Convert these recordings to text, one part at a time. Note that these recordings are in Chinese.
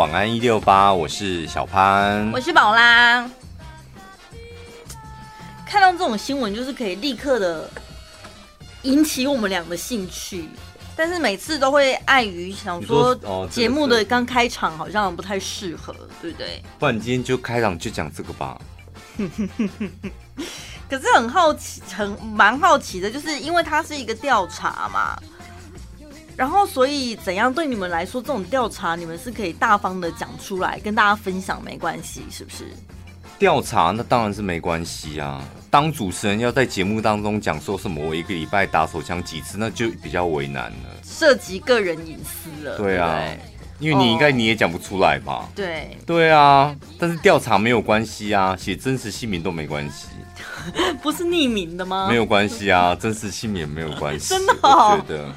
晚安一六八，我是小潘，我是宝拉。看到这种新闻，就是可以立刻的引起我们俩的兴趣，但是每次都会碍于想说节目的刚开场好像不太适合，对不对？不然你今天就开场就讲这个吧。可是很好奇，很蛮好奇的，就是因为它是一个调查嘛，然后所以怎样对你们来说，这种调查你们是可以大方的讲出来跟大家分享，没关系，是不是？调查那当然是没关系啊。当主持人要在节目当中讲说什么，我一个礼拜打手枪几次，那就比较为难了，涉及个人隐私了。对啊，对因为你应该你也讲不出来吧？对对啊，但是调查没有关系啊，写真实姓名都没关系，不是匿名的吗？没有关系啊，真实姓名也没有关系。真的、哦，我觉得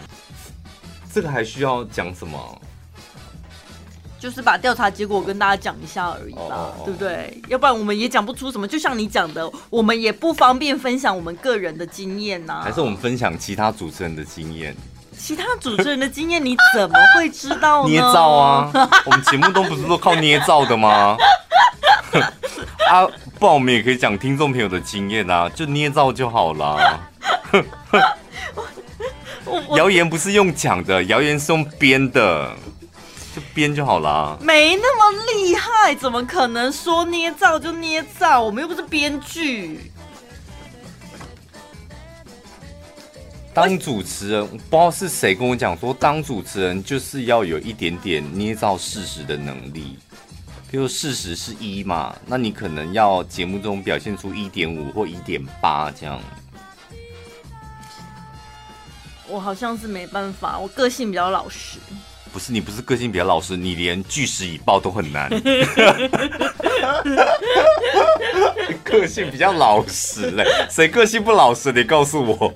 这个还需要讲什么？就是把调查结果跟大家讲一下而已吧，oh, oh, oh. 对不对？要不然我们也讲不出什么。就像你讲的，我们也不方便分享我们个人的经验呐、啊。还是我们分享其他主持人的经验？其他主持人的经验你怎么会知道呢？捏造啊！我们节目都不是都靠捏造的吗？啊，不然我们也可以讲听众朋友的经验啊，就捏造就好了。谣言不是用讲的，谣言是用编的。就编就好了，没那么厉害，怎么可能说捏造就捏造？我们又不是编剧。当主持人，不知道是谁跟我讲说，当主持人就是要有一点点捏造事实的能力。比如事实是一嘛，那你可能要节目中表现出一点五或一点八这样。我好像是没办法，我个性比较老实。不是你不是个性比较老实，你连据实以报都很难。个性比较老实嘞，谁个性不老实？你告诉我，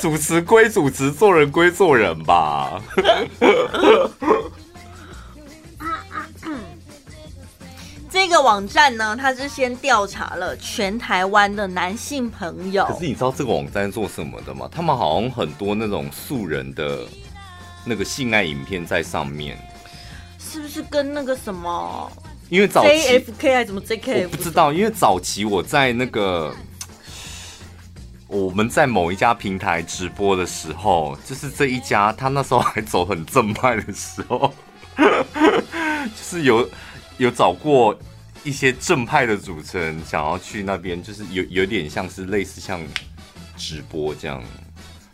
主持归主持，做人归做人吧。个网站呢，它是先调查了全台湾的男性朋友。可是你知道这个网站做什么的吗？他们好像很多那种素人的。那个性爱影片在上面，是不是跟那个什么？因为早期 JFK 还是怎么 JK？我不知道，因为早期我在那个 我们在某一家平台直播的时候，就是这一家，他那时候还走很正派的时候，就是有有找过一些正派的主持人想要去那边，就是有有点像是类似像直播这样。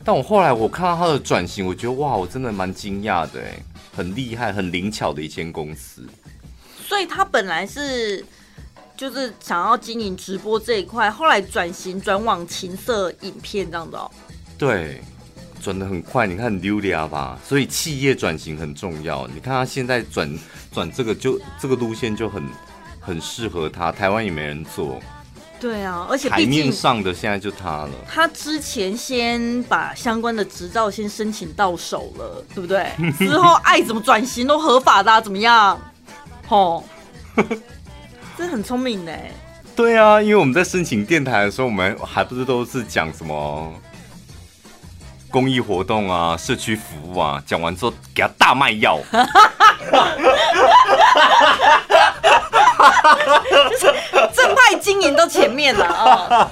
但我后来我看到他的转型，我觉得哇，我真的蛮惊讶的哎，很厉害、很灵巧的一间公司。所以他本来是就是想要经营直播这一块，后来转型转往情色影片这样的哦。对，转的很快，你看很溜达吧？所以企业转型很重要。你看他现在转转这个就这个路线就很很适合他，台湾也没人做。对啊，而且台面上的现在就他了。他之前先把相关的执照先申请到手了，对不对？之后爱怎么转型都合法的，啊，怎么样？吼，这很聪明呢。对啊，因为我们在申请电台的时候，我们还不是都是讲什么公益活动啊、社区服务啊，讲完之后给他大卖药。就是正派经营到前面了啊，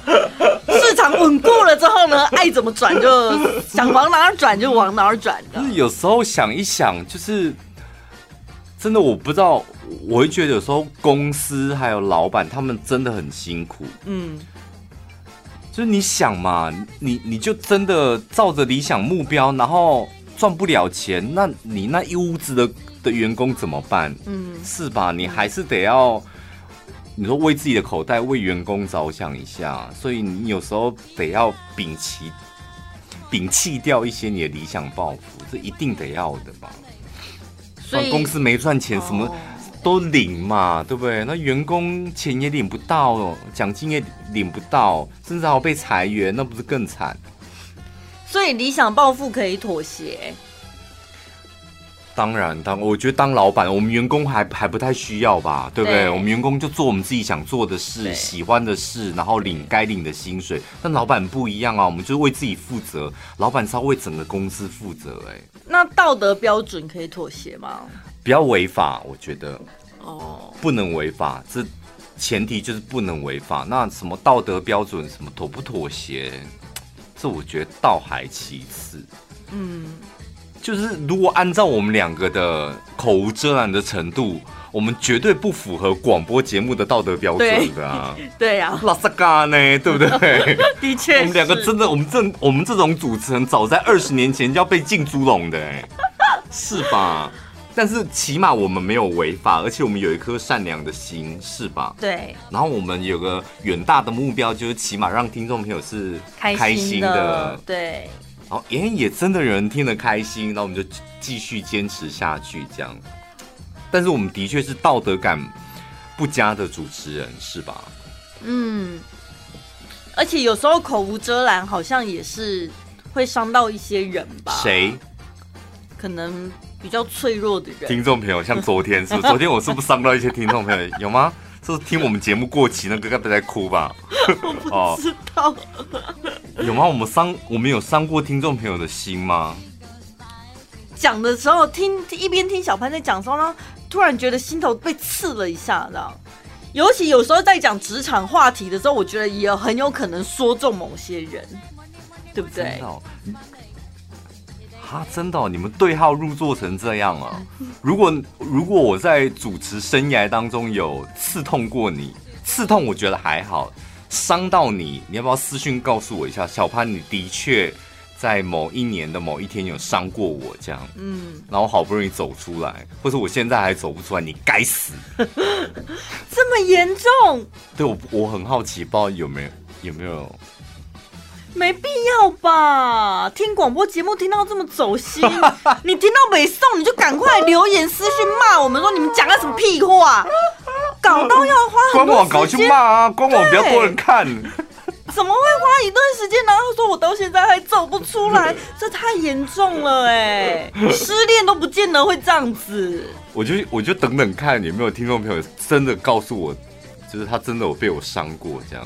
市场稳固了之后呢，爱怎么转就想往哪儿转就往哪儿转的。就是有时候想一想，就是真的我不知道，我会觉得有时候公司还有老板他们真的很辛苦。嗯，就是你想嘛，你你就真的照着理想目标，然后赚不了钱，那你那一屋子的的员工怎么办？嗯，是吧？你还是得要。你说为自己的口袋、为员工着想一下，所以你有时候得要摒弃、摒弃掉一些你的理想抱负，这一定得要的吧？所以公司没赚钱，什么都领嘛，对不对？那员工钱也领不到，奖金也领不到，甚至还要被裁员，那不是更惨？所以理想抱负可以妥协。当然，当我觉得当老板，我们员工还还不太需要吧，对不对？对，我们员工就做我们自己想做的事、喜欢的事，然后领该领的薪水。但老板不一样啊，我们就是为自己负责，老板是要为整个公司负责。哎，那道德标准可以妥协吗？不要违法，我觉得哦，不能违法，这前提就是不能违法。那什么道德标准，什么妥不妥协，这我觉得倒还其次。嗯，就是如果按照我们两个的口无遮拦的程度。我们绝对不符合广播节目的道德标准的啊！对 呀，拉萨嘎呢？对不对？的确，我们两个真的，我们这我们这种主持人，早在二十年前就要被浸猪笼的，是吧？但是起码我们没有违法，而且我们有一颗善良的心，是吧？对。然后我们有个远大的目标，就是起码让听众朋友是开心的，对。然后也也真的有人听得开心，那我们就继续坚持下去，这样。但是我们的确是道德感不佳的主持人，是吧？嗯，而且有时候口无遮拦，好像也是会伤到一些人吧？谁？可能比较脆弱的人。听众朋友，像昨天是不是？昨天我是不是伤到一些听众朋友？有吗？是听我们节目过期那个该不在哭吧？我不知道。哦、有吗？我们伤我们有伤过听众朋友的心吗？讲的时候，听一边听小潘在讲的时候呢。突然觉得心头被刺了一下，知道？尤其有时候在讲职场话题的时候，我觉得也很有可能说中某些人，对不对？哈，真的哦，你们对号入座成这样啊？如果如果我在主持生涯当中有刺痛过你，刺痛我觉得还好，伤到你，你要不要私讯告诉我一下？小潘，你的确。在某一年的某一天有伤过我，这样，嗯，然后好不容易走出来，或者我现在还走不出来，你该死，这么严重？对，我我很好奇，不知道有没有有没有？没必要吧？听广播节目听到这么走心，你听到北宋你就赶快留言私讯骂我们说你们讲了什么屁话，搞到要花很多时间，官网搞去骂啊，官网比较多人看。怎么会花一段时间？然后说我到现在还走不出来，这太严重了哎！失恋都不见得会这样子。我就我就等等看有没有听众朋友真的告诉我，就是他真的有被我伤过这样，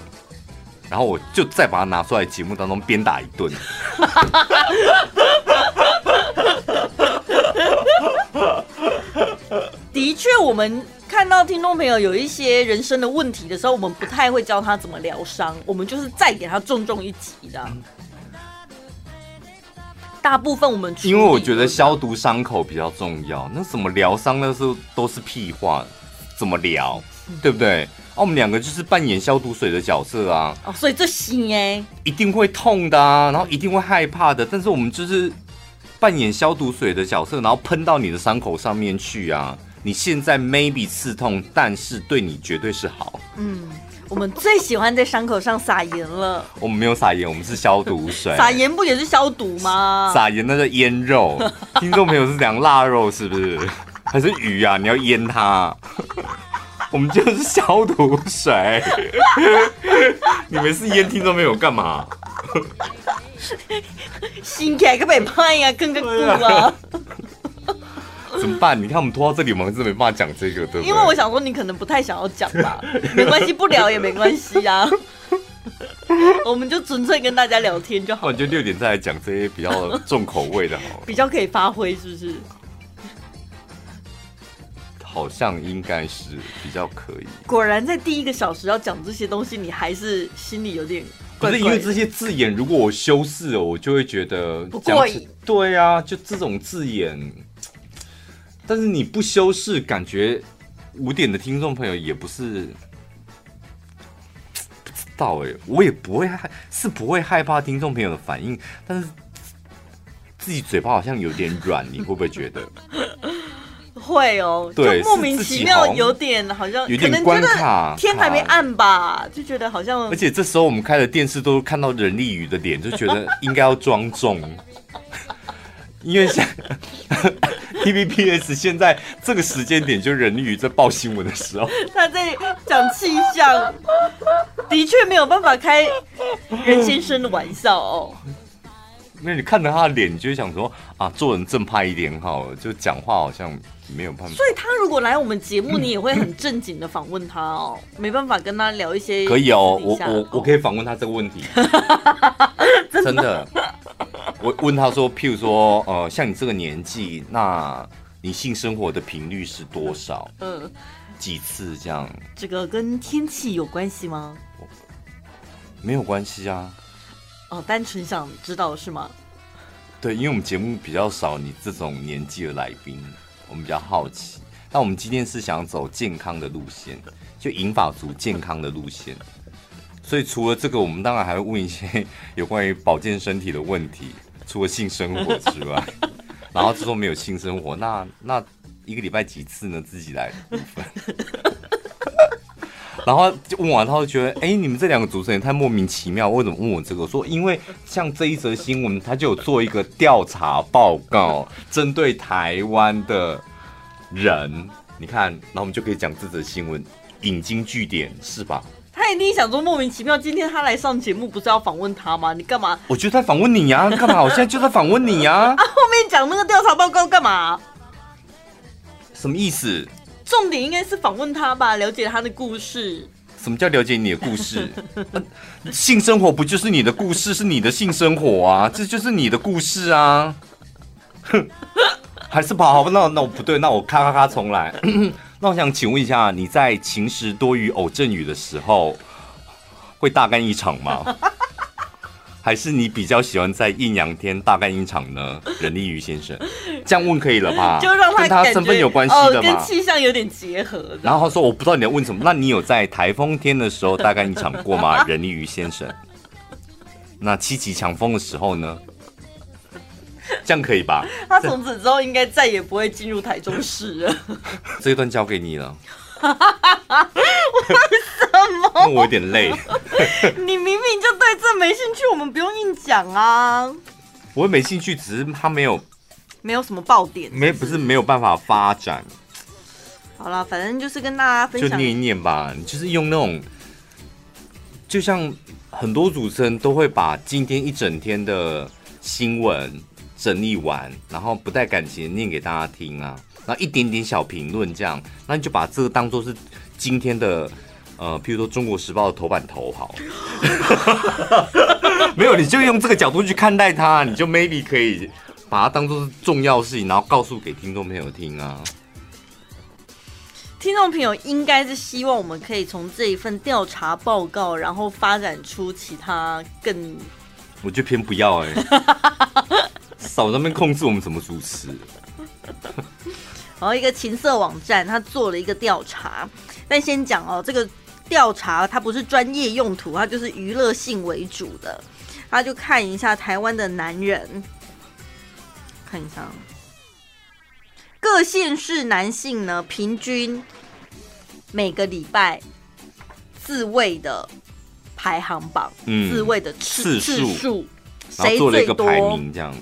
然后我就再把它拿出来节目当中鞭打一顿。的确，我们。看到听众朋友有一些人生的问题的时候，我们不太会教他怎么疗伤，我们就是再给他重重一击的。大部分我们因为我觉得消毒伤口比较重要，那什么疗伤那时候都是屁话，怎么疗，对不对？啊，我们两个就是扮演消毒水的角色啊。哦，所以这行哎，一定会痛的啊，然后一定会害怕的，但是我们就是扮演消毒水的角色，然后喷到你的伤口上面去啊。你现在 maybe 刺痛，但是对你绝对是好。嗯，我们最喜欢在伤口上撒盐了。我们没有撒盐，我们是消毒水。撒盐不也是消毒吗？撒盐那是腌肉。听众朋友是讲腊肉是不是？还是鱼啊？你要腌它？我们就是消毒水。你们是烟听都没有干嘛？心开个被拍呀，跟个骨啊！怎么办？你看我们拖到这里，我们是没办法讲这个，对不对？因为我想说，你可能不太想要讲吧，没关系，不聊也没关系啊。我们就纯粹跟大家聊天就好。我就六点再来讲这些比较重口味的，好，比较可以发挥，是不是？好像应该是比较可以。果然，在第一个小时要讲这些东西，你还是心里有点怪怪……不是因为这些字眼，如果我修饰了，我就会觉得不过瘾。对啊，就这种字眼。但是你不修饰，感觉五点的听众朋友也不是不知道哎，我也不会害，是不会害怕听众朋友的反应，但是自己嘴巴好像有点软，你会不会觉得？会哦，就莫名其妙有点好像有点关卡，天还没暗吧，就觉得好像。而且这时候我们开的电视都看到任丽宇的脸，就觉得应该要庄重。因为像 TVBS 现在这个时间点，就任丽宇在报新闻的时候，他在讲气象，的确没有办法开任先生的玩笑哦。那你看着他的脸，你就会想说啊，做人正派一点好了，就讲话好像没有办法。所以他如果来我们节目，你也会很正经的访问他哦，没办法跟他聊一些。可以哦，我我我可以访问他这个问题，真的。我问他说：“譬如说，呃，像你这个年纪，那你性生活的频率是多少？嗯，几次这样？这个跟天气有关系吗？没有关系啊。哦，单纯想知道是吗？对，因为我们节目比较少你这种年纪的来宾，我们比较好奇。那我们今天是想走健康的路线，就银发族健康的路线。所以除了这个，我们当然还会问一些 有关于保健身体的问题。除了性生活之外，然后之后没有性生活，那那一个礼拜几次呢？自己来的部分。然后就问完，他就觉得，哎，你们这两个主持人太莫名其妙，为什么问我这个？我说，因为像这一则新闻，他就有做一个调查报告，针对台湾的人，你看，然后我们就可以讲这则新闻，引经据典，是吧？他一定想说莫名其妙，今天他来上节目，不是要访问他吗？你干嘛？我就在访问你呀，干嘛？我现在就在访问你呀。啊，后面讲那个调查报告干嘛？什么意思？重点应该是访问他吧，了解他的故事。什么叫了解你的故事？性生活不就是你的故事？是你的性生活啊，这就是你的故事啊。哼，还是跑好吧，那那我不对，那我咔咔咔重来。那我想请问一下，你在晴时多云偶阵雨的时候，会大干一场吗？还是你比较喜欢在艳阳天大干一场呢？任立瑜先生，这样问可以了吧？就让他跟他身份有关系的嘛？跟气象有点结合。然后他说：“我不知道你要问什么。”那你有在台风天的时候 大干一场过吗？任立瑜先生。那七级强风的时候呢？这样可以吧？他从此之后应该再也不会进入台中市了。这一段交给你了。为什么？我有点累。你明明就对这没兴趣，我们不用硬讲啊。我没兴趣，只是他没有，没有什么爆点是不是，没不是没有办法发展。好了，反正就是跟大家分享，就念一念吧。你就是用那种，就像很多主持人都会把今天一整天的新闻。整理完，然后不带感情念给大家听啊，然后一点点小评论这样，那你就把这个当做是今天的，呃，譬如说《中国时报》的头版头好，没有，你就用这个角度去看待它，你就 maybe 可以把它当做是重要事情，然后告诉给听众朋友听啊。听众朋友应该是希望我们可以从这一份调查报告，然后发展出其他更，我就偏不要哎、欸。少在那边控制我们怎么主持。然后一个情色网站，他做了一个调查，但先讲哦，这个调查它不是专业用途，它就是娱乐性为主的。他就看一下台湾的男人，看一下各县市男性呢，平均每个礼拜自慰的排行榜，嗯、自慰的次数，谁做了一个排名这样。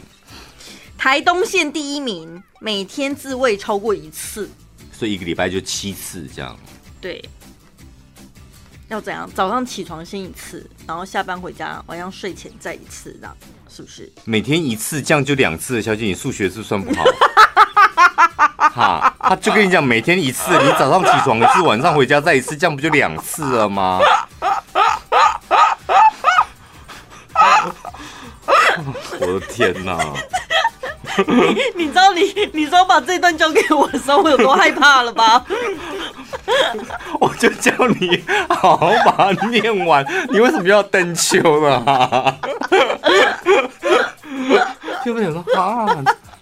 台东县第一名，每天自慰超过一次，所以一个礼拜就七次这样。对，要怎样？早上起床先一次，然后下班回家，晚上睡前再一次，这样是不是？每天一次，这样就两次。小姐，你数学是算不好？哈，他就跟你讲，每天一次，你早上起床一次，晚上回家再一次，这样不就两次了吗？我的天哪！你你知道你你知道把这段交给我的时候我有多害怕了吧？我就叫你好好把它念完，你为什么要登秋呢？就不想说啊，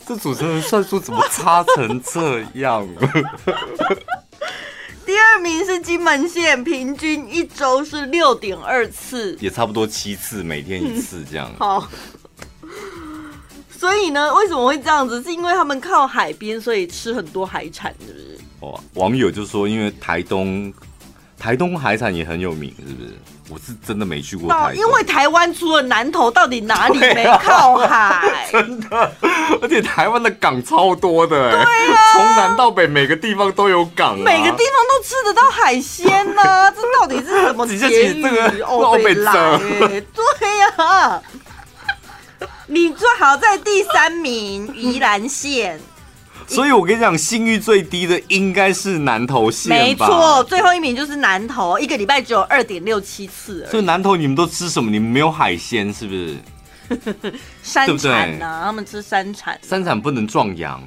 这主持人算术怎么差成这样？第二名是金门县，平均一周是六点二次，也差不多七次，每天一次这样。嗯、好。所以呢，为什么会这样子？是因为他们靠海边，所以吃很多海产，是不是？哦，网友就说，因为台东，台东海产也很有名，是不是？我是真的没去过台。因为台湾除了南投，到底哪里没靠海？啊、真的，而且台湾的港超多的，对啊，从南到北每个地方都有港，啊，每个地方都吃得到海鲜呢，啊。这到底是什么结语？这个欧北来，对呀，啊。你最好在第三名，宜兰县。所以我跟你讲，信誉最低的应该是南投县。没错，最后一名就是南投，一个礼拜只有二点六七次。所以南投你们都吃什么？你们没有海鲜是不是？山产啊，他们吃山产。山产不能壮阳，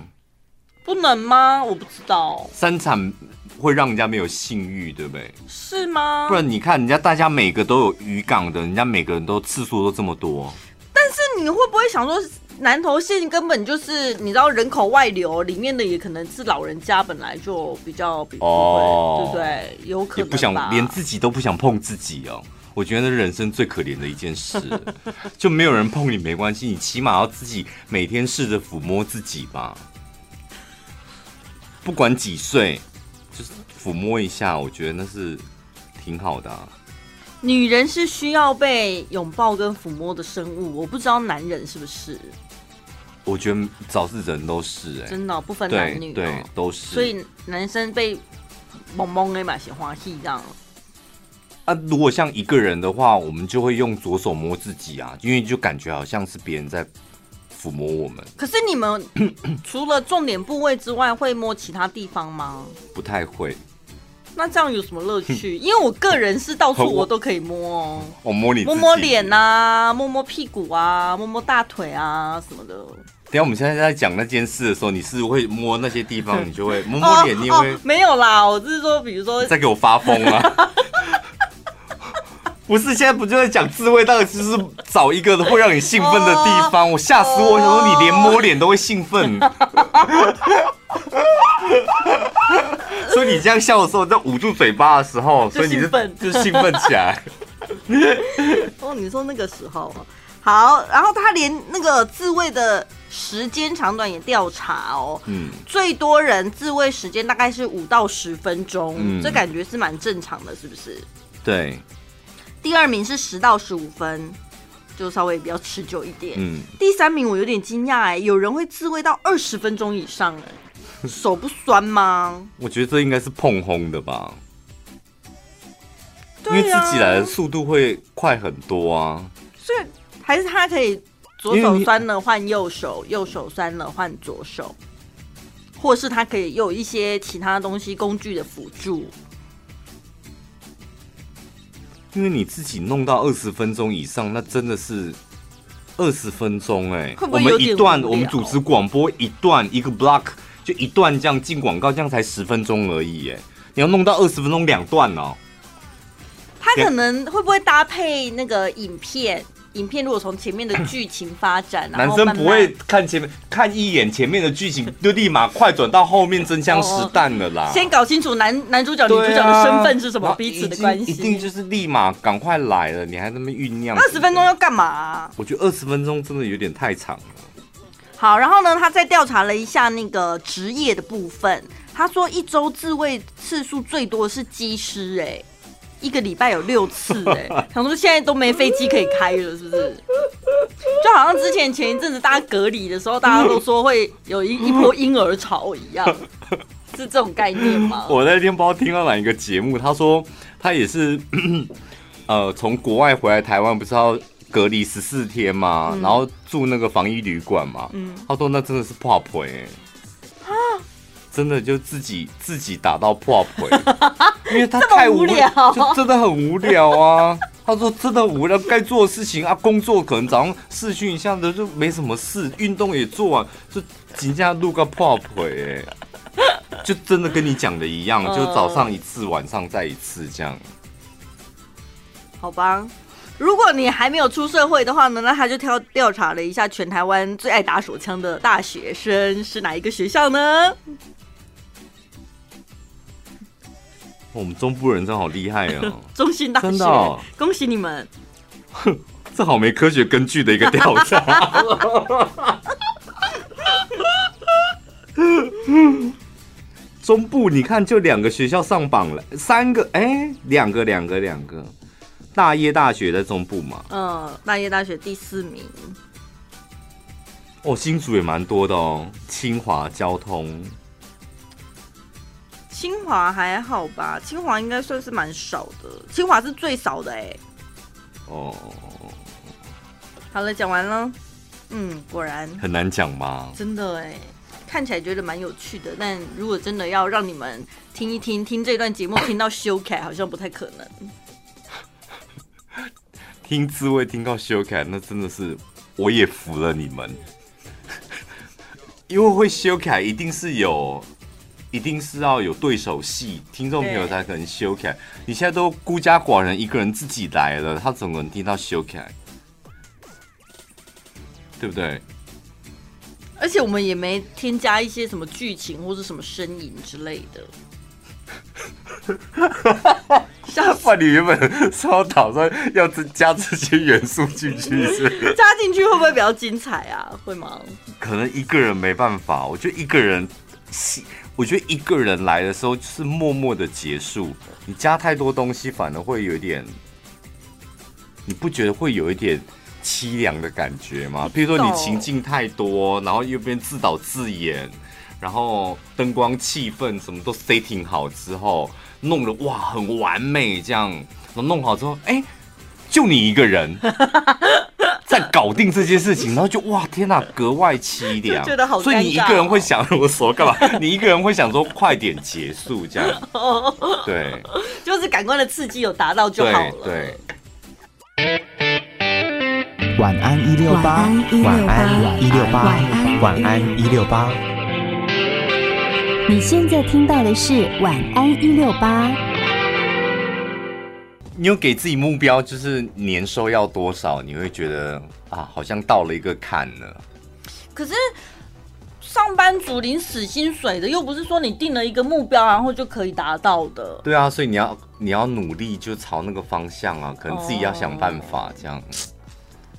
不能吗？我不知道。山产会让人家没有信誉，对不对？是吗？不然你看人家大家每个都有渔港的，人家每个人都次数都这么多。但是你会不会想说，南投县根本就是你知道人口外流，里面的也可能是老人家，本来就比较比哦，对不对？有可能也不想连自己都不想碰自己哦。我觉得人生最可怜的一件事，就没有人碰你没关系，你起码要自己每天试着抚摸自己吧。不管几岁，就是抚摸一下，我觉得那是挺好的啊。女人是需要被拥抱跟抚摸的生物，我不知道男人是不是。我觉得早是人都是哎、欸，真的、哦、不分男女、哦，对，都是。所以男生被萌萌的嘛，喜欢戏这样。啊，如果像一个人的话，我们就会用左手摸自己啊，因为就感觉好像是别人在。抚摸我们，可是你们 除了重点部位之外，会摸其他地方吗？不太会。那这样有什么乐趣？因为我个人是到处我都可以摸哦。我摸你，摸摸脸啊，摸摸屁股啊，摸摸大腿啊什么的。等下我们现在在讲那件事的时候，你是会摸那些地方，你就会摸摸脸，你也会、哦哦？没有啦，我是说，比如说，在给我发疯啊。不是，现在不就在讲自慰？到底就是找一个会让你兴奋的地方。我吓死我！我想说你连摸脸都会兴奋，所以你这样笑的时候，在捂住嘴巴的时候，所以你就就兴奋起来。哦，你说那个时候好，然后他连那个自慰的时间长短也调查哦。嗯，最多人自慰时间大概是五到十分钟，嗯，这感觉是蛮正常的，是不是？对。第二名是十到十五分，就稍微比较持久一点。嗯，第三名我有点惊讶哎，有人会自慰到二十分钟以上哎，手不酸吗？我觉得这应该是碰轰的吧，因为自己来的速度会快很多啊。所以还是他可以左手酸了换右手，右手酸了换左手，或是他可以有一些其他东西工具的辅助。因为你自己弄到二十分钟以上，那真的是二十分钟哎、欸。我们一段，我们主持广播一段一个 block 就一段这样进广告，这样才十分钟而已哎、欸。你要弄到二十分钟两段哦。他可能会不会搭配那个影片？影片如果从前面的剧情发展，男生不会看前面看一眼前面的剧情，就立马快转到后面真枪实弹了啦。先搞清楚男男主角、女主角的身份是什么，彼此的关系，一定就是立马赶快来了。你还在那么酝酿？二十分钟要干嘛？我觉得二十分钟真的有点太长了。好，然后呢，他再调查了一下那个职业的部分，他说一周自慰次数最多的是机师，哎。一个礼拜有六次哎、欸，想说现在都没飞机可以开了，是不是？就好像之前前一阵子大家隔离的时候，大家都说会有一一波婴儿潮一样，是这种概念吗？我那天不知道听到哪一个节目，他说他也是 呃从国外回来台湾，不是要隔离十四天嘛、嗯，然后住那个防疫旅馆嘛，嗯，他说那真的是破破哎。真的就自己自己打到破腿，因为他太无聊，就真的很无聊啊。他说真的无聊，该做的事情啊，工作可能早上试训一下的就没什么事，运动也做完，就紧接着录个破腿，哎，就真的跟你讲的一样，就早上一次，晚上再一次这样。好吧，如果你还没有出社会的话呢，那他就挑调查了一下全台湾最爱打手枪的大学生是哪一个学校呢？我们中部人真好厉害哦！中兴大学，真的哦，恭喜你们！哼，这好没科学根据的一个调查。中部你看，就两个学校上榜了，三个哎，两个两个两个，大叶大学在中部嘛？嗯，大叶大学第四名。哦，新竹也蛮多的哦，清华交通。清华还好吧，清华应该算是蛮少的，清华是最少的哎、欸。哦，好了，讲完了。嗯，果然很难讲吗？真的哎，看起来觉得蛮有趣的，但如果真的要让你们听一听，听这段节目听到修改，好像不太可能。听滋味听到修改，那真的是我也服了你们。因为会修改，一定是有，一定是要有对手戏，听众朋友才可能修改。你现在都孤家寡人，一个人自己来了，他怎么能听到修改？对不对？而且我们也没添加一些什么剧情或者什么声音之类的。下半你原本是要打算要加这些元素进去是，是 加进去会不会比较精彩啊？会吗？可能一个人没办法，我觉得一个人，我觉得一个人来的时候就是默默的结束。你加太多东西，反而会有一点，你不觉得会有一点凄凉的感觉吗？比如说你情境太多，然后又变自导自演。然后灯光、气氛什么都 setting 好之后，弄得哇很完美，这样，然后弄好之后，哎，就你一个人 在搞定这件事情，然后就哇天哪，格外凄凉，觉得好尴尬。所以你一个人会想我说干嘛？你一个人会想说快点结束这样，对，就是感官的刺激有达到就好了。对。晚安一六八，晚安一六八，晚安一六八。你现在听到的是《晚安一六八》。你有给自己目标，就是年收要多少？你会觉得啊，好像到了一个坎了。可是上班族领死薪水的，又不是说你定了一个目标，然后就可以达到的。对啊，所以你要你要努力，就朝那个方向啊，可能自己要想办法这样。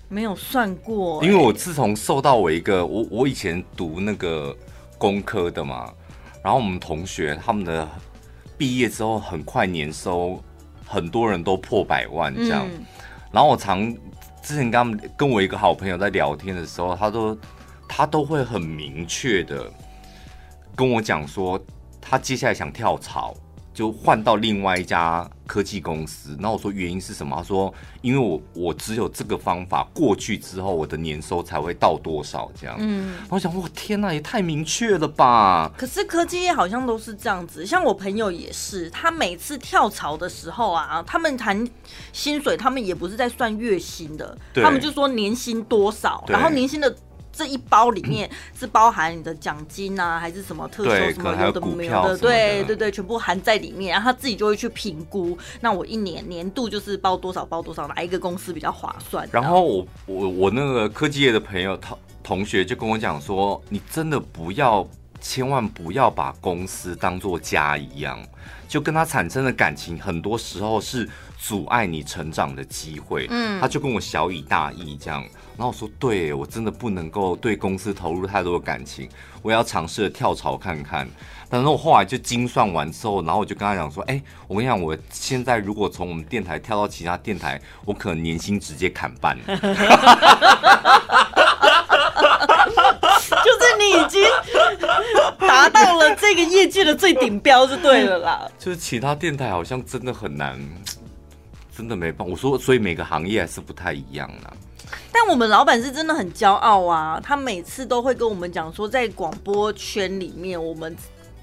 没有算过，因为我自从受到我一个我我以前读那个工科的嘛。然后我们同学他们的毕业之后很快年收，很多人都破百万这样。嗯、然后我常之前跟他们跟我一个好朋友在聊天的时候，他都他都会很明确的跟我讲说，他接下来想跳槽。就换到另外一家科技公司，那我说原因是什么？他说因为我我只有这个方法过去之后，我的年收才会到多少这样。嗯，我想哇天哪，也太明确了吧！可是科技业好像都是这样子，像我朋友也是，他每次跳槽的时候啊，他们谈薪水，他们也不是在算月薪的，他们就说年薪多少，然后年薪的。这一包里面是包含你的奖金啊，还是什么特殊什么有的没有的？对对对，全部含在里面，然后他自己就会去评估。那我一年年度就是包多少包多少，哪一个公司比较划算？然后我我我那个科技业的朋友同同学就跟我讲说，你真的不要，千万不要把公司当做家一样，就跟他产生的感情，很多时候是阻碍你成长的机会。嗯，他就跟我小以大义这样。然后我说：“对，我真的不能够对公司投入太多的感情，我要尝试着跳槽看看。但是我后来就精算完之后，然后我就跟他讲说：，哎，我跟你讲，我现在如果从我们电台跳到其他电台，我可能年薪直接砍半。就是你已经达到了这个业界的最顶标，就对了啦。就是其他电台好像真的很难，真的没办法。我说，所以每个行业还是不太一样啦。”但我们老板是真的很骄傲啊！他每次都会跟我们讲说，在广播圈里面，我们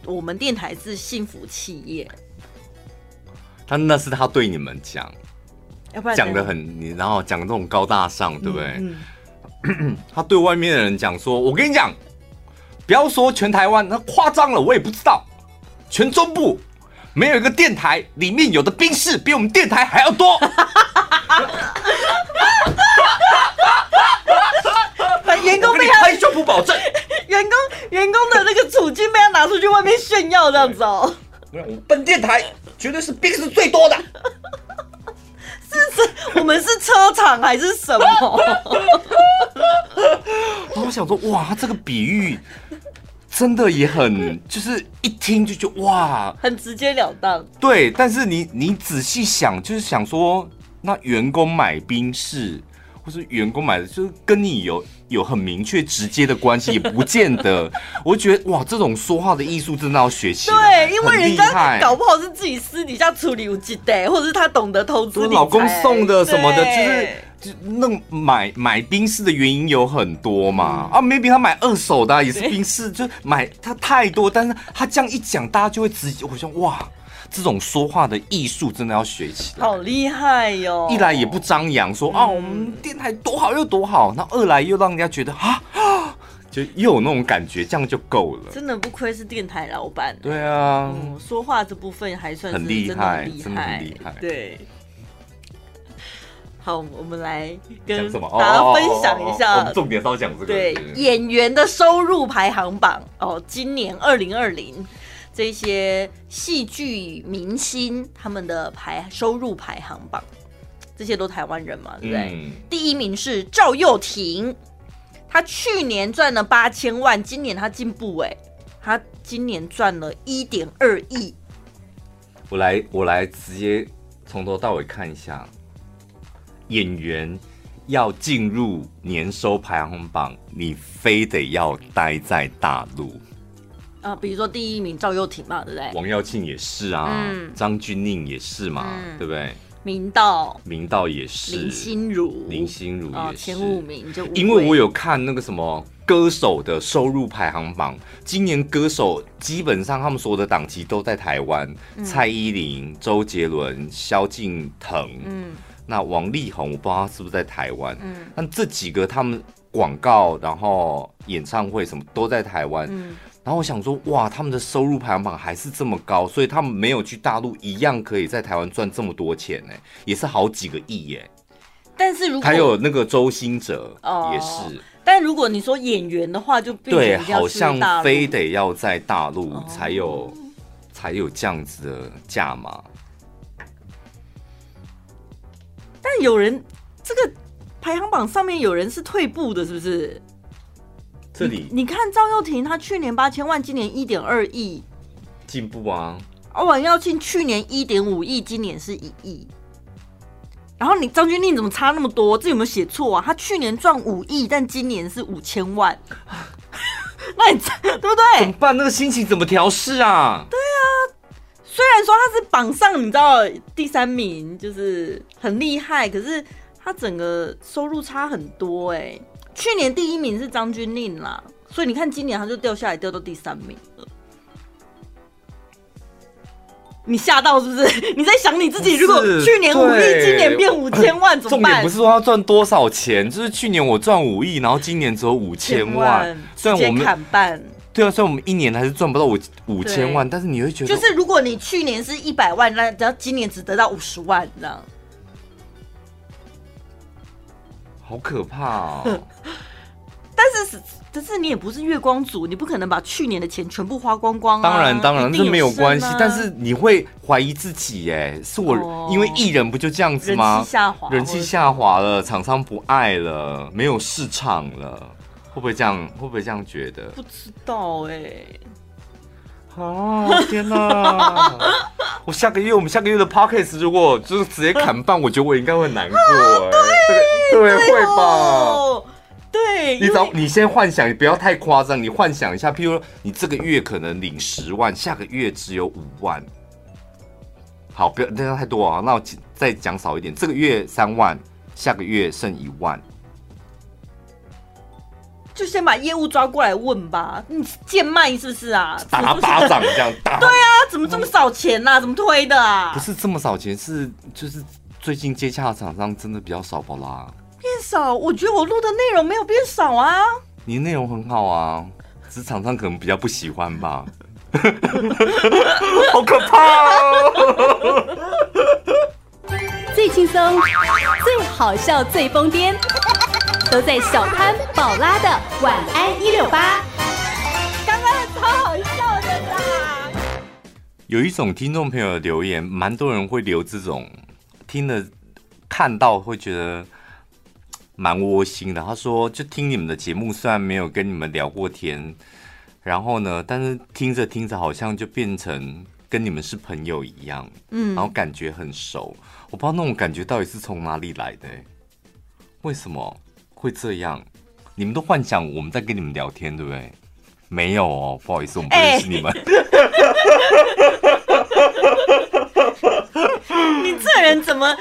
我们电台是幸福企业。他那是他对你们讲，讲的很你，然后讲这种高大上，对不对？嗯嗯、他对外面的人讲说：“我跟你讲，不要说全台湾，那夸张了，我也不知道。全中部没有一个电台里面有的兵士比我们电台还要多。”员工被他拍胸脯保证，员工员工的那个处境被他拿出去外面炫耀这样子哦。我本电台绝对是宾士最多的，是是，我们是车厂还是什么？我想说，哇，这个比喻真的也很，就是一听就觉得哇，很直截了当。对，但是你你仔细想，就是想说，那员工买冰室。或是员工买的，就是跟你有有很明确直接的关系，也不见得。我觉得哇，这种说话的艺术真的要学习。对，因为人家搞不好是自己私底下处理有积的，或者是他懂得投资。老公送的什么的，就是就那买买冰室的原因有很多嘛。啊，maybe 他买二手的也是冰室，就买他太多，但是他这样一讲，大家就会直接我想哇。这种说话的艺术真的要学起来，好厉害哟！一来也不张扬说啊，我们电台多好又多好，那二来又让人家觉得啊，就又有那种感觉，这样就够了。真的不愧是电台老板。对啊、嗯，说话这部分还算是很厉害，真的很厉害。对。好，我们来跟大家分享一下。哦哦哦、重点是要讲这个。对，演员的收入排行榜哦，今年二零二零这些戏剧明星他们的排收入排行榜，这些都台湾人嘛，对不对？嗯、第一名是赵又廷，他去年赚了八千万，今年他进步哎，他今年赚了一点二亿。我来，我来直接从头到尾看一下。演员要进入年收排行榜，你非得要待在大陆啊。比如说第一名赵又廷嘛，对不对？王耀庆也是啊，张钧甯也是嘛，嗯、对不对？明道，明道也是，林心如，林心如也是前五名就。因为我有看那个什么歌手的收入排行榜，今年歌手基本上他们所有的档期都在台湾，嗯、蔡依林、周杰伦、萧敬腾，嗯。那王力宏，我不知道他是不是在台湾。嗯，但这几个他们广告，然后演唱会什么都在台湾。嗯，然后我想说，哇，他们的收入排行榜还是这么高，所以他们没有去大陆，一样可以在台湾赚这么多钱呢，也是好几个亿耶。但是如果还有那个周星哲也是。哦，但如果你说演员的话，就对，好像非得要在大陆才有，哦，才有这样子的价码。但有人这个排行榜上面有人是退步的，是不是？这里你，你看赵又廷，他去年八千万，今年一点二亿，进步啊！而王耀庆去年一点五亿，今年是一亿。然后你张钧甯怎么差那么多？这有没有写错啊？他去年赚五亿，但今年是五千万，那你对不对？怎么办？那个心情怎么调试啊？对啊。虽然说他是榜上，你知道第三名就是很厉害，可是他整个收入差很多哎、欸。去年第一名是张钧甯啦，所以你看今年他就掉下来，掉到第三名了。你吓到是不是？你在想你自己，如果去年五亿，今年变五千万怎么办？重点不是说要赚多少钱，就是去年我赚五亿，然后今年只有五千万，虽然我们砍半。对啊，虽然我们一年还是赚不到五五千万，但是你会觉得，就是如果你去年是一百万，那只要今年只得到五十万，这样，好可怕哦！但是，但是你也不是月光族，你不可能把去年的钱全部花光光啊。当然，当然这没有关系，但是你会怀疑自己，哎，是我因为艺人不就这样子吗？人气下滑，人气下滑了，厂商不爱了，没有市场了。会不会这样？会不会这样觉得？不知道哎、欸。哦天哪！我下个月我们下个月的 podcast 如果就是直接砍半，我觉得我应该会难过哎。对对，对会吧？对。你找你先幻想，你不要太夸张。你幻想一下，譬如说你这个月可能领十万，下个月只有五万。好，不要那样太多啊。那我再讲少一点，这个月三万，下个月剩一万。就先把业务抓过来问吧，你贱卖是不是啊？打他巴掌这样打。对啊，怎么这么少钱呐、啊？怎么推的啊？不是这么少钱，是就是最近接洽的厂商真的比较少不啦？变少？我觉得我录的内容没有变少啊。你的内容很好啊，只是厂商可能比较不喜欢吧。好可怕哦！最轻松、最好笑、最疯癫。都在小潘宝拉的晚安一六八，刚刚超好笑的啦！有一种听众朋友的留言，蛮多人会留这种，听了看到会觉得蛮窝心的。他说：“就听你们的节目，虽然没有跟你们聊过天，然后呢，但是听着听着，好像就变成跟你们是朋友一样，嗯，然后感觉很熟。我不知道那种感觉到底是从哪里来的，为什么？”会这样，你们都幻想我们在跟你们聊天，对不对？没有哦，不好意思，我们不认识你们。欸、你这人怎么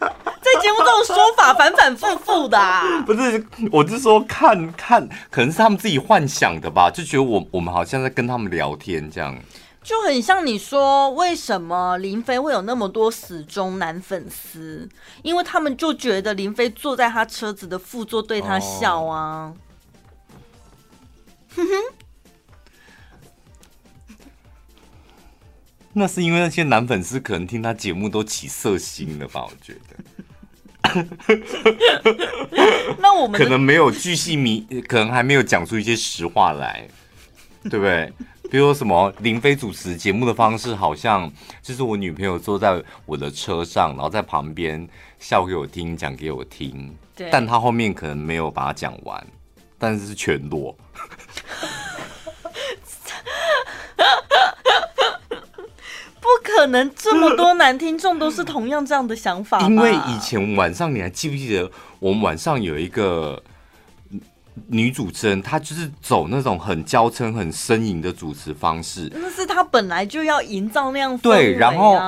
在节目中说法反反复复的啊？不是，我是说看看，可能是他们自己幻想的吧，就觉得我我们好像在跟他们聊天这样。就很像你说，为什么林飞会有那么多死忠男粉丝？因为他们就觉得林飞坐在他车子的副座对他笑啊。哼 哼那是因为那些男粉丝可能听他节目都起色心了吧？我觉得。那我们可能没有巨细迷，可能还没有讲出一些实话来，对不对？比如说什么林飞主持节目的方式，好像就是我女朋友坐在我的车上，然后在旁边笑给我听，讲给我听。对。但他后面可能没有把它讲完，但是是全裸。不可能，这么多男听众都是同样这样的想法。因为以前晚上你还记不记得，我们晚上有一个女主持人，她就是走那种很娇嗔、很呻吟的主持方式。那是她本来就要营造那样、啊。对，然后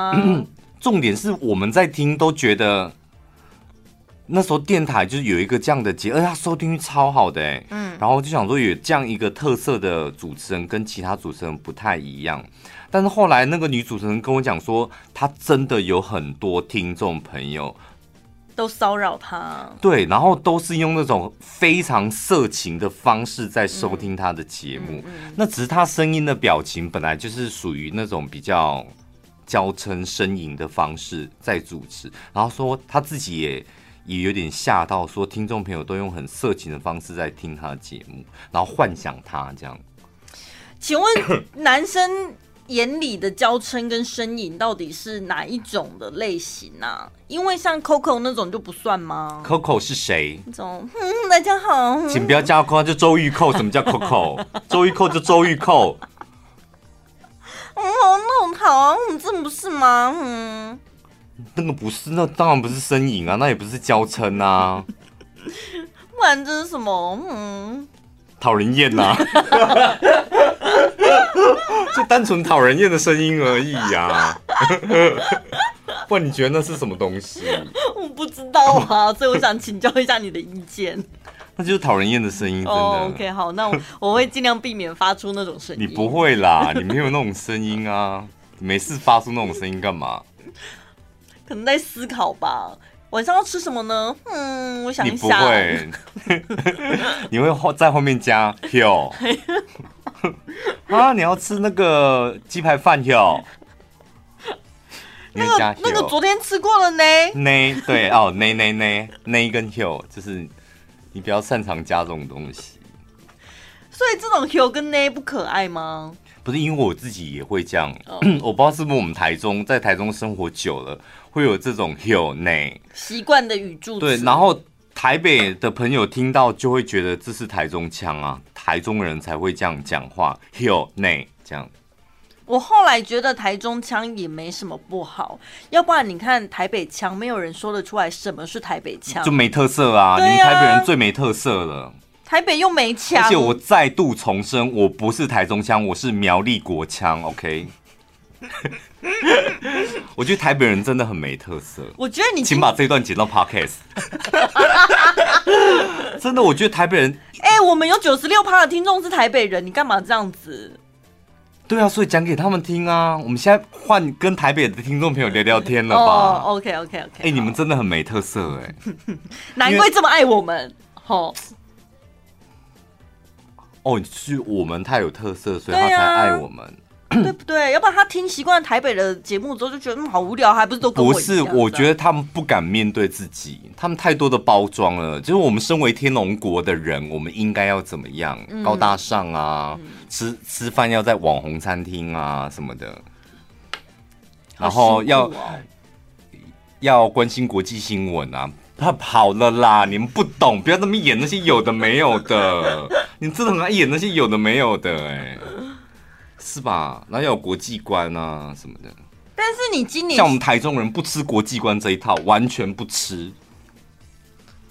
重点是我们在听都觉得，那时候电台就是有一个这样的节，而且她收听率超好的哎。嗯。然后就想说，有这样一个特色的主持人，跟其他主持人不太一样。但是后来那个女主持人跟我讲说，她真的有很多听众朋友都骚扰他，对，然后都是用那种非常色情的方式在收听他的节目。那只是他声音的表情本来就是属于那种比较娇嗔呻吟的方式在主持，然后说他自己也也有点吓到，说听众朋友都用很色情的方式在听他的节目，然后幻想他这样。请问男生？眼里的娇嗔跟呻吟到底是哪一种的类型啊？因为像 Coco 那种就不算吗？Coco 是谁？那种嗯，大家好，请不要叫 Coco，就周玉蔻。什么叫 Coco？周玉蔻就周玉蔻。哦，那种好啊，嗯，这不是吗？嗯，那个不是，那当然不是呻吟啊，那也不是娇嗔啊。不然这是什么？嗯。讨人厌呐，就单纯讨人厌的声音而已呀、啊。不然你觉得那是什么东西？我不知道啊，所以我想请教一下你的意见。那就是讨人厌的声音，真的。Oh, OK，好，那我我会尽量避免发出那种声音。你不会啦，你没有那种声音啊，没事发出那种声音干嘛？可能在思考吧。晚上要吃什么呢？嗯，我想一下。你不会，你会后在后面加 hill 啊？你要吃那个鸡排饭 hill 那个那个昨天吃过了呢。呢对哦，呢呢呢呢跟 hill 就是你比较擅长加这种东西。所以这种 hill 跟呢不可爱吗？不是，因为我自己也会这样。Oh. 我不知道是不是我们台中在台中生活久了。会有这种 hill 呢习惯的语助词，对，然后台北的朋友听到就会觉得这是台中腔啊，台中人才会这样讲话 hill 内这样。我后来觉得台中腔也没什么不好，要不然你看台北腔，没有人说得出来什么是台北腔，就没特色啊。你们台北人最没特色了，台北又没腔，而且我再度重申，我不是台中腔，我是苗栗国腔，OK。我觉得台北人真的很没特色。我觉得你请把这段剪到 Podcast。真的，我觉得台北人，哎、欸，我们有九十六趴的听众是台北人，你干嘛这样子？对啊，所以讲给他们听啊。我们现在换跟台北的听众朋友聊聊天了吧？OK OK OK。哎，你们真的很没特色哎、欸，难怪这么爱我们。哦，哦，是我们太有特色，所以他才爱我们。对不对？要不然他听习惯台北的节目之后，就觉得嗯好无聊，还不是都？不是，我觉得他们不敢面对自己，他们太多的包装了。就是我们身为天龙国的人，我们应该要怎么样？嗯、高大上啊，嗯、吃吃饭要在网红餐厅啊什么的，然后要、哦、要关心国际新闻啊。他跑了啦，你们不懂，不要那么演那些有的没有的。你真的很爱演那些有的没有的、欸，哎。是吧？那要有国际观啊什么的。但是你今年像我们台中人不吃国际观这一套，完全不吃。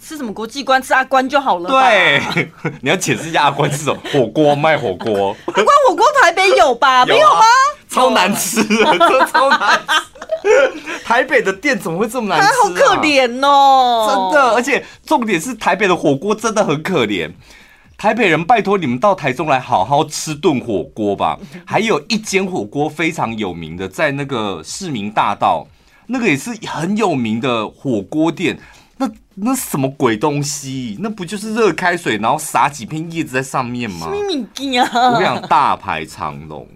吃什么国际观？吃阿关就好了。对，你要解释一下阿关是什么？火锅卖火锅。阿关火锅台北有吧？有啊、没有吗？超难吃，超难吃。台北的店怎么会这么难吃、啊？好可怜哦，真的。而且重点是台北的火锅真的很可怜。台北人，拜托你们到台中来好好吃顿火锅吧。还有一间火锅非常有名的，在那个市民大道，那个也是很有名的火锅店。那那什么鬼东西？那不就是热开水，然后撒几片叶子在上面吗？我跟你讲，大排长龙。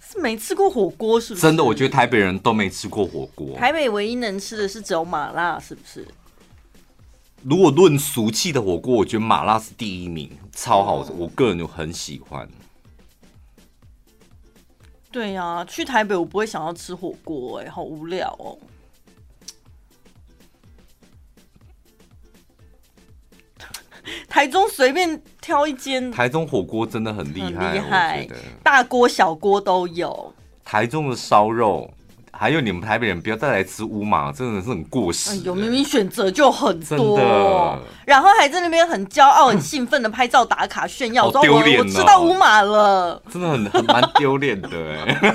是没吃过火锅是不是？真的，我觉得台北人都没吃过火锅。台北唯一能吃的是只有麻辣，是不是？如果论俗气的火锅，我觉得麻辣是第一名，超好吃，我个人就很喜欢。对呀、啊，去台北我不会想要吃火锅，哎，好无聊哦。台中随便挑一间，台中火锅真的很厉害，厉害，大锅小锅都有。台中的烧肉，还有你们台北人不要再来吃乌马，真的是很过时。有明明选择就很多，然后还在那边很骄傲、很兴奋的拍照打卡炫耀，说我我吃到乌马了，真的很很蛮丢脸的哎。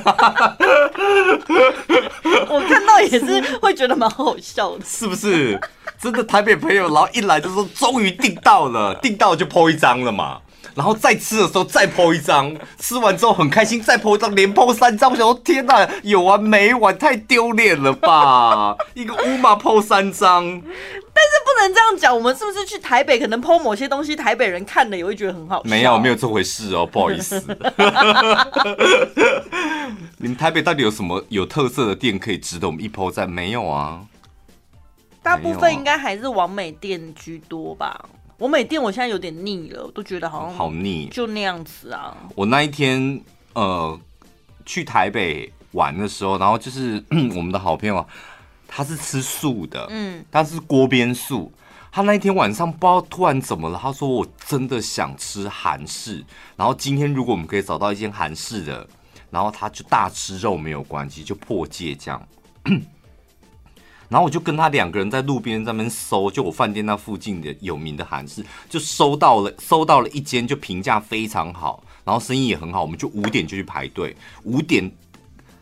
我看到也是会觉得蛮好笑的，是不是？真的台北朋友，然后一来就说终于订到了，订到了就 po 一张了嘛。然后再吃的时候再 po 一张，吃完之后很开心再 po 一张，连 po 三张。我想说天哪，有完没完？太丢脸了吧！一个乌马 po 三张，但是不能这样讲。我们是不是去台北可能 po 某些东西，台北人看了也会觉得很好笑？没有，没有这回事哦，不好意思。你们台北到底有什么有特色的店可以值得我们一 po 赞？没有啊。大部分应该还是王美店居多吧。网美店我现在有点腻了，我都觉得好像好腻，就那样子啊。我那一天呃去台北玩的时候，然后就是 我们的好朋友，他是吃素的，嗯，他是锅边素。他那一天晚上不知道突然怎么了，他说我真的想吃韩式，然后今天如果我们可以找到一间韩式的，然后他就大吃肉没有关系，就破戒这样。然后我就跟他两个人在路边在那边搜，就我饭店那附近的有名的韩式，就搜到了，搜到了一间就评价非常好，然后生意也很好，我们就五点就去排队。五点，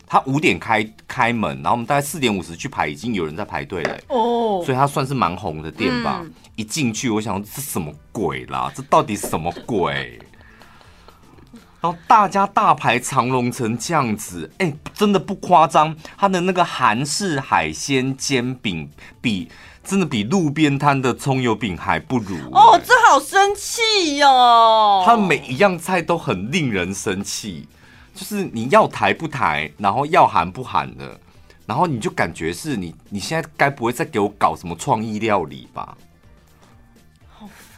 他五点开开门，然后我们大概四点五十去排，已经有人在排队了。哦，所以他算是蛮红的店吧。嗯、一进去，我想这什么鬼啦？这到底什么鬼？然后大家大排长龙成这样子，哎，真的不夸张。他的那个韩式海鲜煎饼，比真的比路边摊的葱油饼还不如。哦，这好生气哟！他每一样菜都很令人生气，就是你要台不台，然后要韩不韩的，然后你就感觉是你你现在该不会再给我搞什么创意料理吧？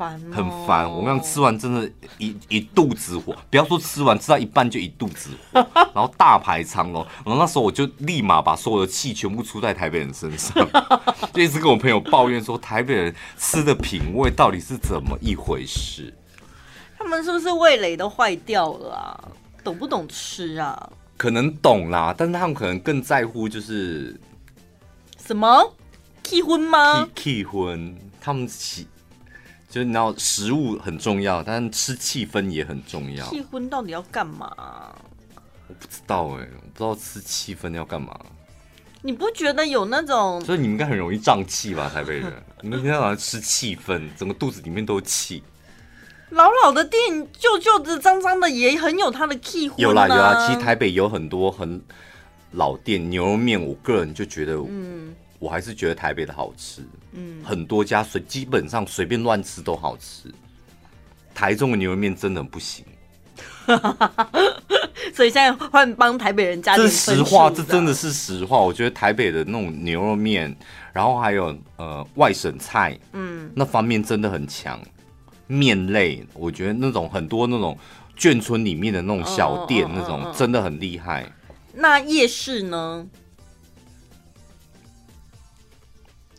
很烦，我刚吃完真的一，一一肚子火。不要说吃完，吃到一半就一肚子火，然后大排长龙。然后那时候我就立马把所有的气全部出在台北人身上，就一直跟我朋友抱怨说，台北人吃的品味到底是怎么一回事？他们是不是味蕾都坏掉了啊？懂不懂吃啊？可能懂啦，但是他们可能更在乎就是什么气婚吗？气婚，他们起。就是你知道食物很重要，但吃气氛也很重要。气氛到底要干嘛？我不知道哎、欸，我不知道吃气氛要干嘛。你不觉得有那种？所以你们应该很容易胀气吧，台北人？你们今天晚上吃气氛，整个肚子里面都是气。老老的店，旧旧的、脏脏的，也很有它的气氛、啊。有啦有啦，其实台北有很多很老店，牛肉面，我个人就觉得，嗯。我还是觉得台北的好吃，嗯，很多家随基本上随便乱吃都好吃。台中的牛肉面真的不行，所以现在换帮台北人加。这实话，这真的是实话。我觉得台北的那种牛肉面，然后还有呃外省菜，嗯，那方面真的很强。面类，我觉得那种很多那种眷村里面的那种小店，那种真的很厉害。那夜市呢？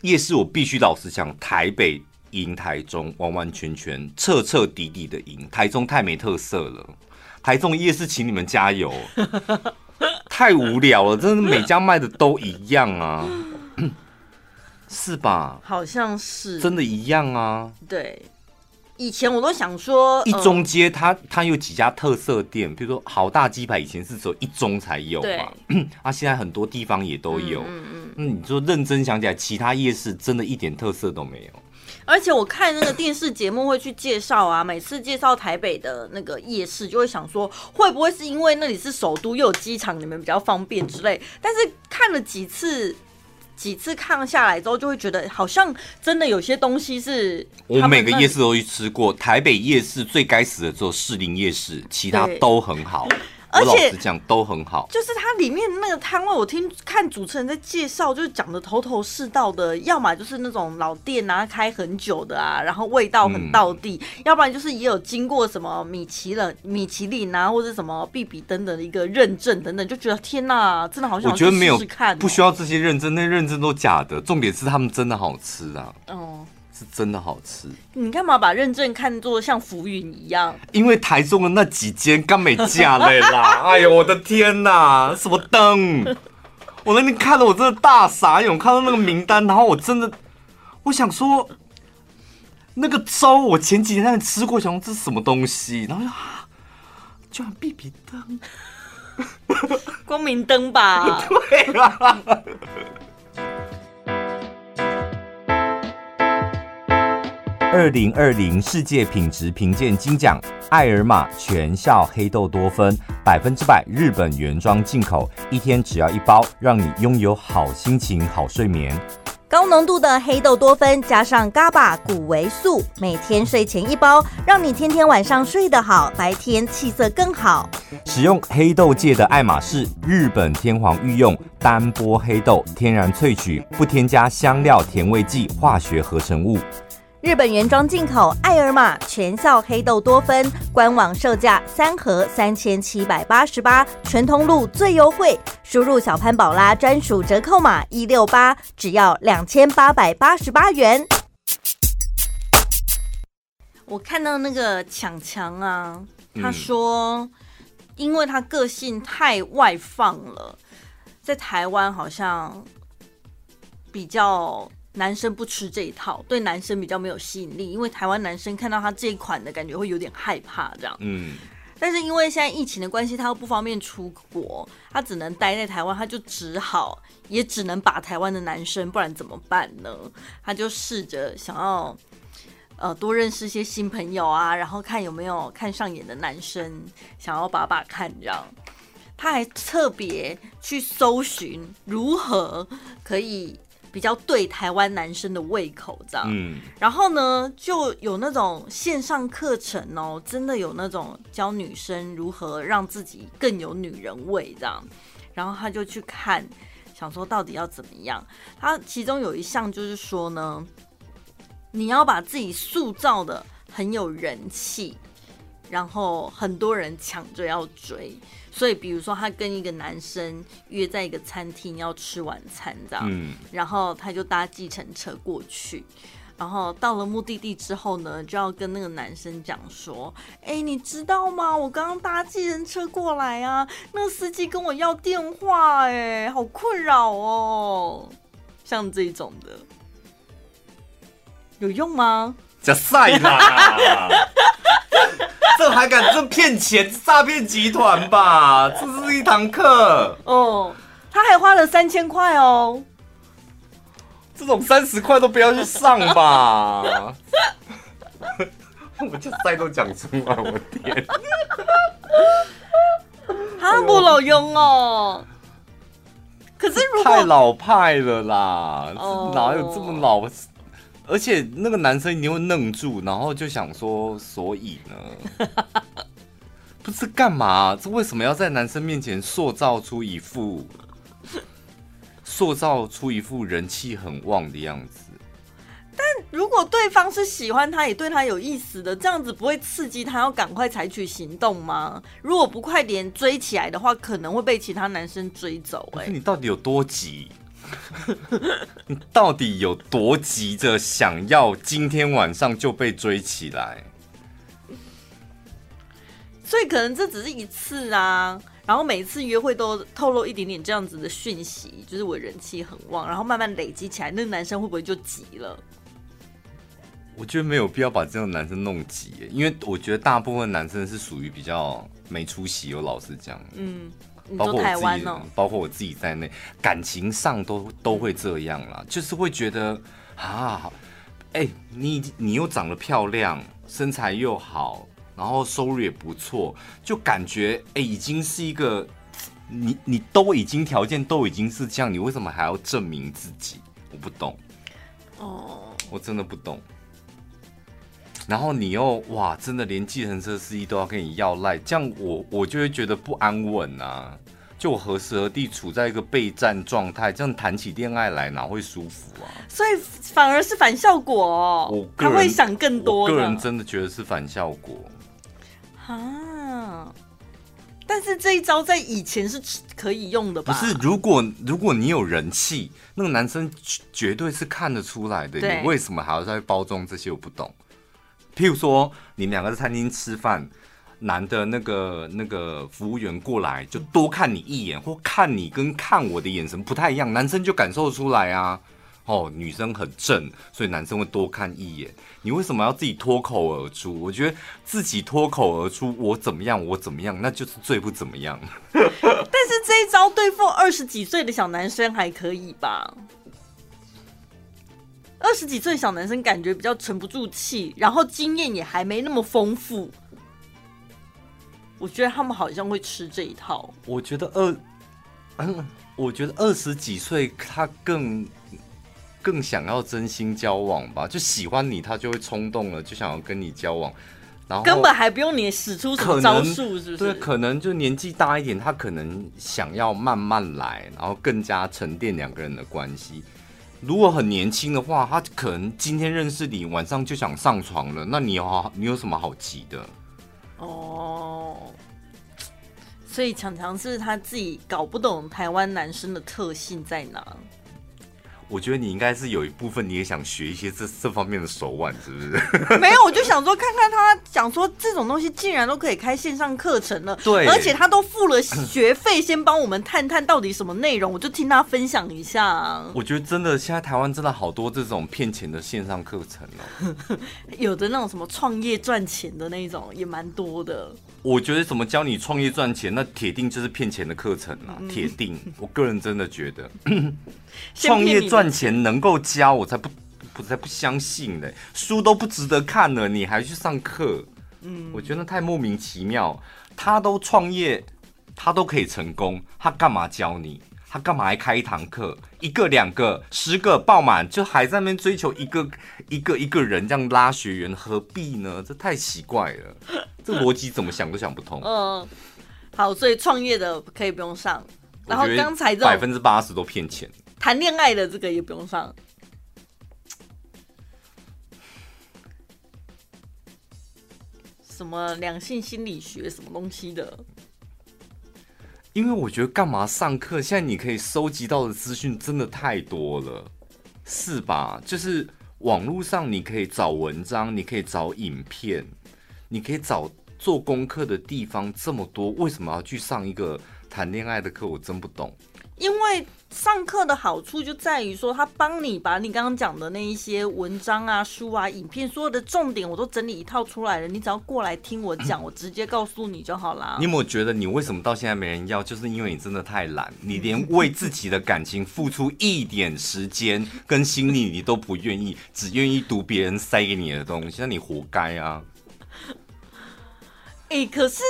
夜市我必须老实讲，台北赢台中，完完全全、彻彻底底的赢。台中太没特色了，台中夜市请你们加油，太无聊了，真的每家卖的都一样啊，是吧？好像是，真的一样啊。对。以前我都想说，一中街它它有几家特色店，比如说好大鸡排，以前是只有一中才有嘛，啊，现在很多地方也都有。嗯嗯，那你说认真想起来，其他夜市真的一点特色都没有。而且我看那个电视节目会去介绍啊，每次介绍台北的那个夜市，就会想说，会不会是因为那里是首都又有机场，你们比较方便之类？但是看了几次。几次看下来之后，就会觉得好像真的有些东西是。我每个夜市都去吃过，台北夜市最该死的只有士林夜市，其他都很好。而且讲都很好，就是它里面那个摊位，我听看主持人在介绍，就是讲的头头是道的。要么就是那种老店啊，开很久的啊，然后味道很到地；嗯、要不然就是也有经过什么米其林、米其林啊，或者什么必比登的一个认证等等，就觉得天哪，真的好想试试看、喔。我觉得没有看，不需要这些认证，那认证都假的。重点是他们真的好吃啊。哦。是真的好吃。你干嘛把认证看作像浮云一样？因为台中的那几间刚没价了啦！哎呦，我的天哪，什么灯？我那天看了，我真的大傻眼。看到那个名单，然后我真的，我想说，那个粥我前几天在那吃过，想说这是什么东西？然后啊，居然灯，光明灯吧？对啦。二零二零世界品质评鉴金奖，爱尔玛全效黑豆多酚，百分之百日本原装进口，一天只要一包，让你拥有好心情、好睡眠。高浓度的黑豆多酚加上 GABA 谷维素，每天睡前一包，让你天天晚上睡得好，白天气色更好。使用黑豆界的爱马仕日本天皇御用单波黑豆，天然萃取，不添加香料、甜味剂、化学合成物。日本原装进口爱尔玛全效黑豆多酚，官网售价三盒三千七百八十八，全通路最优惠，输入小潘宝拉专属折扣码一六八，只要两千八百八十八元。我看到那个强强啊，他说，因为他个性太外放了，在台湾好像比较。男生不吃这一套，对男生比较没有吸引力，因为台湾男生看到他这一款的感觉会有点害怕这样。嗯，但是因为现在疫情的关系，他又不方便出国，他只能待在台湾，他就只好也只能把台湾的男生，不然怎么办呢？他就试着想要呃多认识一些新朋友啊，然后看有没有看上眼的男生，想要把把看这样。他还特别去搜寻如何可以。比较对台湾男生的胃口这样，嗯，然后呢，就有那种线上课程哦，真的有那种教女生如何让自己更有女人味这样，然后他就去看，想说到底要怎么样。他其中有一项就是说呢，你要把自己塑造的很有人气，然后很多人抢着要追。所以，比如说，他跟一个男生约在一个餐厅要吃晚餐，这样，嗯，然后他就搭计程车过去，然后到了目的地之后呢，就要跟那个男生讲说：“哎，你知道吗？我刚刚搭计程车过来啊，那个司机跟我要电话，哎，好困扰哦。”像这种的，有用吗？加赛啦！这还敢这骗钱？诈骗集团吧？这是一堂课哦。他还花了三千块哦。这种三十块都不要去上吧。我这赛都讲出来，我天！他不老用哦。可是如果太老派了啦，哦、哪有这么老？而且那个男生一定会愣住，然后就想说：“所以呢，不是干嘛？这为什么要在男生面前塑造出一副塑造出一副人气很旺的样子？但如果对方是喜欢他，也对他有意思的，这样子不会刺激他要赶快采取行动吗？如果不快点追起来的话，可能会被其他男生追走。哎，你到底有多急？”你 到底有多急着想要今天晚上就被追起来？所以可能这只是一次啊，然后每次约会都透露一点点这样子的讯息，就是我人气很旺，然后慢慢累积起来，那个男生会不会就急了？我觉得没有必要把这种男生弄急，因为我觉得大部分男生是属于比较没出息，我老实讲，嗯。包括我自己，包括我自己在内，感情上都都会这样啦，就是会觉得啊，哎、欸，你你又长得漂亮，身材又好，然后收入也不错，就感觉哎、欸，已经是一个你你都已经条件都已经是这样，你为什么还要证明自己？我不懂。哦，我真的不懂。然后你又哇，真的连计程车司机都要跟你要赖，这样我我就会觉得不安稳啊。就我何时何地处在一个备战状态，这样谈起恋爱来哪会舒服啊？所以反而是反效果哦。我他会想更多。我个人真的觉得是反效果。啊！但是这一招在以前是可以用的吧？不是，如果如果你有人气，那个男生绝对是看得出来的。你为什么还要再包装这些？我不懂。譬如说，你们两个在餐厅吃饭。男的那个那个服务员过来就多看你一眼，或看你跟看我的眼神不太一样，男生就感受出来啊。哦，女生很正，所以男生会多看一眼。你为什么要自己脱口而出？我觉得自己脱口而出，我怎么样，我怎么样，那就是最不怎么样。但是这一招对付二十几岁的小男生还可以吧？二十几岁小男生感觉比较沉不住气，然后经验也还没那么丰富。我觉得他们好像会吃这一套。我觉得二，嗯，我觉得二十几岁他更更想要真心交往吧，就喜欢你，他就会冲动了，就想要跟你交往，然后根本还不用你使出什么招数，是不是？对，可能就年纪大一点，他可能想要慢慢来，然后更加沉淀两个人的关系。如果很年轻的话，他可能今天认识你，晚上就想上床了，那你有你有什么好急的？哦，所以常常是他自己搞不懂台湾男生的特性在哪。我觉得你应该是有一部分你也想学一些这这方面的手腕，是不是？没有，我就想说看看他讲说这种东西竟然都可以开线上课程了，对，而且他都付了学费，先帮我们探探到底什么内容，我就听他分享一下。我觉得真的现在台湾真的好多这种骗钱的线上课程哦，有的那种什么创业赚钱的那种也蛮多的。我觉得怎么教你创业赚钱，那铁定就是骗钱的课程啊，铁定。我个人真的觉得。创业赚钱能够教我才不我才不相信呢，书都不值得看了，你还去上课？嗯，我觉得太莫名其妙。他都创业，他都可以成功，他干嘛教你？他干嘛还开一堂课？一个两个十个爆满，就还在那边追求一个一个一个人这样拉学员，何必呢？这太奇怪了，这逻辑怎么想都想不通。嗯，好，所以创业的可以不用上，然后刚才这百分之八十都骗钱。谈恋爱的这个也不用上，什么两性心理学什么东西的？因为我觉得干嘛上课？现在你可以收集到的资讯真的太多了，是吧？就是网络上你可以找文章，你可以找影片，你可以找做功课的地方这么多，为什么要去上一个谈恋爱的课？我真不懂。因为上课的好处就在于说，他帮你把你刚刚讲的那一些文章啊、书啊、影片，所有的重点我都整理一套出来了，你只要过来听我讲，我直接告诉你就好啦。你有没有觉得你为什么到现在没人要？就是因为你真的太懒，你连为自己的感情付出一点时间跟心力你都不愿意，只愿意读别人塞给你的东西，那你活该啊！哎、欸，可是。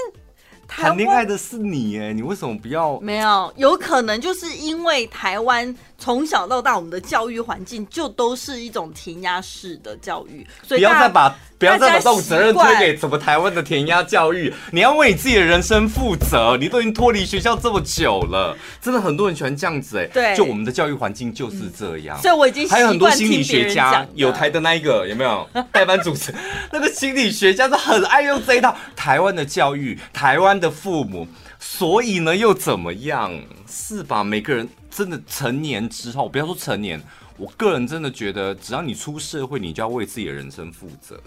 谈恋爱的是你哎，你为什么不要？没有，有可能就是因为台湾从小到大，我们的教育环境就都是一种填鸭式的教育，所以不要再把不要再把这种责任推给什么台湾的填鸭教育。你要为你自己的人生负责，你都已经脱离学校这么久了，真的很多人喜欢这样子哎。对，就我们的教育环境就是这样。所以我已经还有很多心理学家，有台的那一个有没有 代班主持？那个心理学家都很爱用这一套。台湾的教育，台湾的父母，所以呢又怎么样？是吧？每个人真的成年之后，不要说成年，我个人真的觉得，只要你出社会，你就要为自己的人生负责。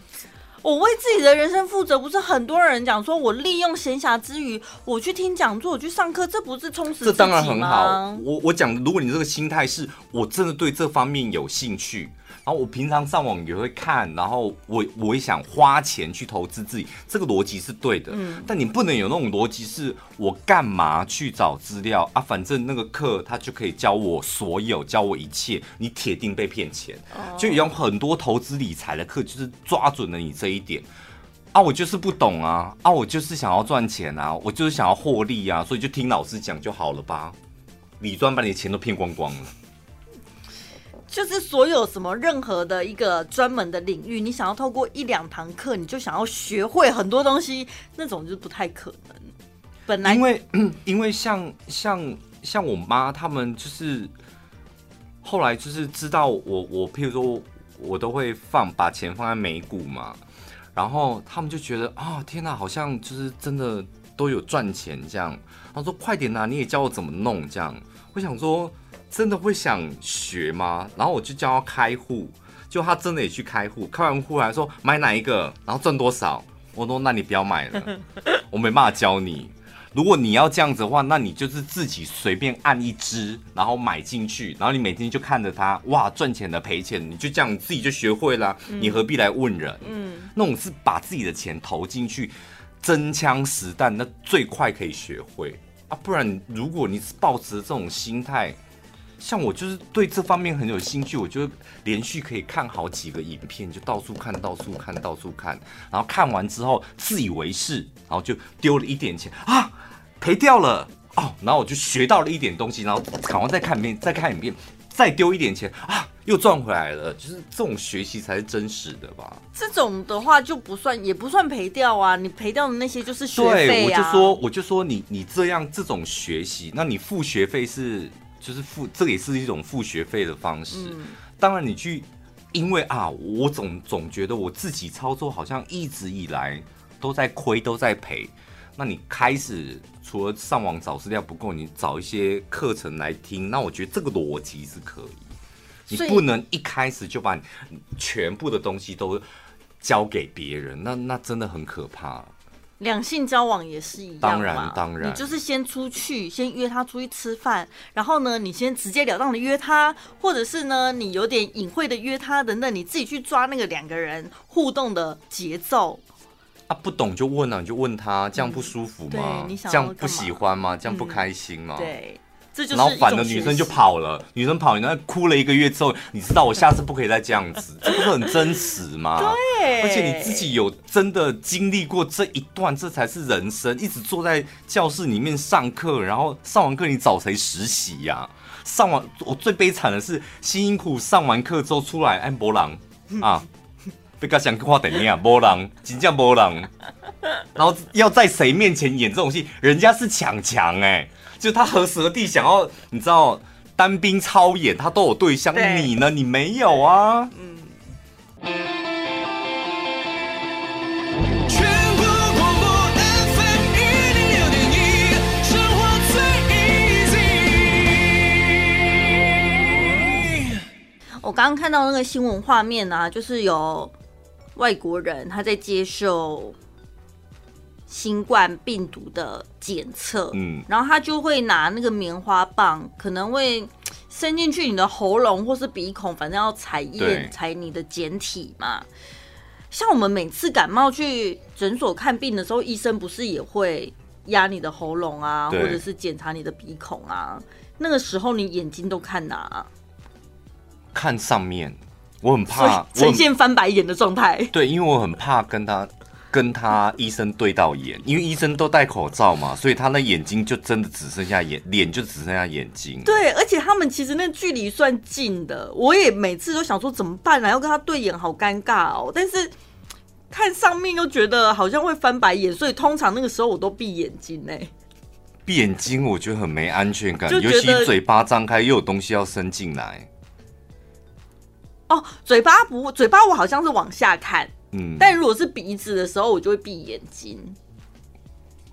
我为自己的人生负责，不是很多人讲说，我利用闲暇之余，我去听讲座，我去上课，这不是充实？这当然很好。我我讲，如果你这个心态是我真的对这方面有兴趣。然后我平常上网也会看，然后我我也想花钱去投资自己，这个逻辑是对的。嗯，但你不能有那种逻辑，是我干嘛去找资料啊？反正那个课他就可以教我所有，教我一切，你铁定被骗钱。就有很多投资理财的课，就是抓准了你这一点。啊，我就是不懂啊，啊，我就是想要赚钱啊，我就是想要获利啊，所以就听老师讲就好了吧？理专把你的钱都骗光光了。就是所有什么任何的一个专门的领域，你想要透过一两堂课，你就想要学会很多东西，那种就不太可能。本来因为 因为像像像我妈他们就是后来就是知道我我譬如说我都会放把钱放在美股嘛，然后他们就觉得啊、天哪，好像就是真的都有赚钱这样。他说快点呐，你也教我怎么弄这样。我想说。真的会想学吗？然后我就叫他开户，就他真的也去开户，开完户还说买哪一个，然后赚多少。我说那你不要买了，我没办法教你。如果你要这样子的话，那你就是自己随便按一支，然后买进去，然后你每天就看着他，哇，赚钱的赔钱，你就这样自己就学会了。你何必来问人？嗯，那种是把自己的钱投进去，真枪实弹，那最快可以学会啊。不然如果你是抱持这种心态。像我就是对这方面很有兴趣，我就连续可以看好几个影片，就到处看，到处看，到处看，然后看完之后自以为是，然后就丢了一点钱啊，赔掉了哦，然后我就学到了一点东西，然后赶快再看一遍，再看一遍，再丢一点钱啊，又赚回来了，就是这种学习才是真实的吧？这种的话就不算，也不算赔掉啊，你赔掉的那些就是学费啊。对，我就说，我就说你你这样这种学习，那你付学费是。就是付，这也是一种付学费的方式。嗯、当然，你去，因为啊，我总总觉得我自己操作好像一直以来都在亏，都在赔。那你开始除了上网找资料不够，你找一些课程来听。那我觉得这个逻辑是可以。你不能一开始就把你全部的东西都交给别人，那那真的很可怕。两性交往也是一样嘛，当然当然，你就是先出去，先约他出去吃饭，然后呢，你先直截了当的约他，或者是呢，你有点隐晦的约他等等，你自己去抓那个两个人互动的节奏。啊，不懂就问啊，你就问他，这样不舒服吗？这样不喜欢吗？这样不开心吗？嗯、对。然后反的女生就跑了，女生跑，你那哭了一个月之后，你知道我下次不可以再这样子，这不是很真实吗？对，而且你自己有真的经历过这一段，这才是人生。一直坐在教室里面上课，然后上完课你找谁实习呀？上完我最悲惨的是辛辛苦上完课之后出来，哎，没人啊，被他想话等你啊，没人，真正没人。然后要在谁面前演这种戏？人家是强强哎。就他何时何地想要，你知道单兵操演，他都有对象。你呢？你没有啊？嗯。我刚刚看到那个新闻画面啊，就是有外国人他在接受。新冠病毒的检测，嗯，然后他就会拿那个棉花棒，可能会伸进去你的喉咙或是鼻孔，反正要采验采你的检体嘛。像我们每次感冒去诊所看病的时候，医生不是也会压你的喉咙啊，或者是检查你的鼻孔啊？那个时候你眼睛都看哪？看上面，我很怕呈现翻白眼的状态。对，因为我很怕跟他。跟他医生对到眼，因为医生都戴口罩嘛，所以他那眼睛就真的只剩下眼，脸就只剩下眼睛。对，而且他们其实那距离算近的，我也每次都想说怎么办呢？要跟他对眼，好尴尬哦。但是看上面又觉得好像会翻白眼，所以通常那个时候我都闭眼睛呢。闭眼睛我觉得很没安全感，尤其嘴巴张开又有东西要伸进来。哦，嘴巴不，嘴巴我好像是往下看。嗯，但如果是鼻子的时候，我就会闭眼睛。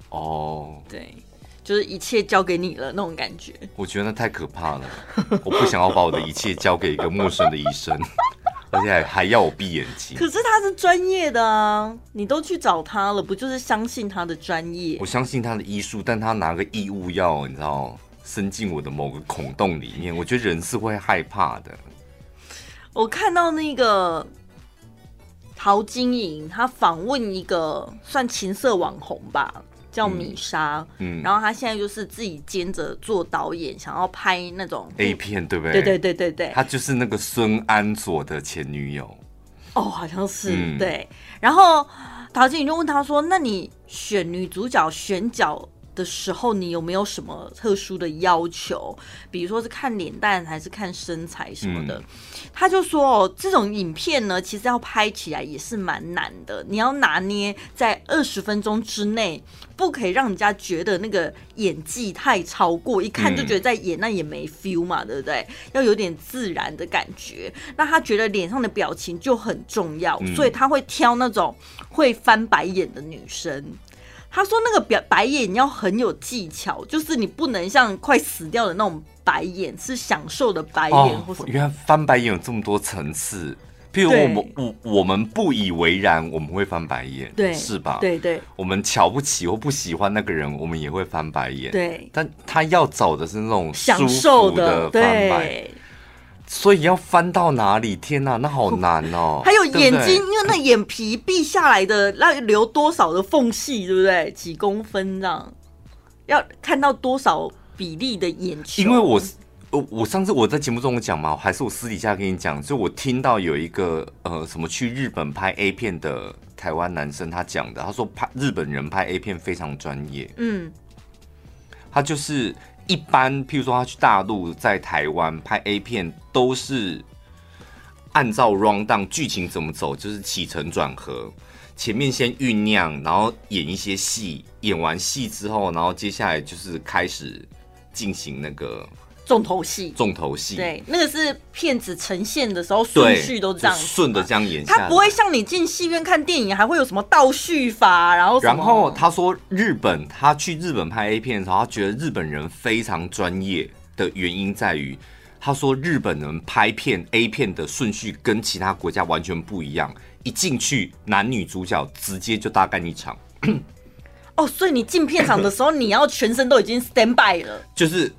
哦，对，就是一切交给你了那种感觉。我觉得那太可怕了，我不想要把我的一切交给一个陌生的医生，而且还还要我闭眼睛。可是他是专业的啊，你都去找他了，不就是相信他的专业？我相信他的医术，但他拿个异物药，你知道，伸进我的某个孔洞里面，我觉得人是会害怕的。我看到那个。陶晶莹，她访问一个算情色网红吧，叫米莎，嗯，嗯，然后她现在就是自己兼着做导演，想要拍那种 A 片，对不对？对对对对对，她就是那个孙安佐的前女友。哦，好像是、嗯、对。然后陶晶莹就问她说：“那你选女主角选角？”的时候，你有没有什么特殊的要求？比如说是看脸蛋还是看身材什么的？嗯、他就说哦，这种影片呢，其实要拍起来也是蛮难的。你要拿捏在二十分钟之内，不可以让人家觉得那个演技太超过，一看就觉得在演，那也没 feel 嘛，对不对？要有点自然的感觉。那他觉得脸上的表情就很重要，嗯、所以他会挑那种会翻白眼的女生。他说：“那个表白眼你要很有技巧，就是你不能像快死掉的那种白眼，是享受的白眼或什么。原来翻白眼有这么多层次，譬如我们我我们不以为然，我们会翻白眼，对，是吧？对对，我们瞧不起或不喜欢那个人，我们也会翻白眼。对，但他要找的是那种享受的翻白。”所以要翻到哪里？天哪，那好 难哦！还有眼睛，因为那眼皮闭下来的，那留多少的缝隙，对不对？几公分这样，要看到多少比例的眼球？因为我，我我上次我在节目中讲嘛，还是我私底下跟你讲，就我听到有一个呃什么去日本拍 A 片的台湾男生他讲的，他说拍日本人拍 A 片非常专业，嗯，他就是。一般，譬如说他去大陆，在台湾拍 A 片，都是按照 rundown 剧情怎么走，就是起承转合，前面先酝酿，然后演一些戏，演完戏之后，然后接下来就是开始进行那个。重头戏，重头戏，对，那个是片子呈现的时候顺序都这样，顺着这样演下。他不会像你进戏院看电影，还会有什么倒叙法，然后。然后他说，日本他去日本拍 A 片的时候，他觉得日本人非常专业的原因在于，他说日本人拍片 A 片的顺序跟其他国家完全不一样，一进去男女主角直接就大干一场。哦，所以你进片场的时候，你要全身都已经 stand by 了，就是。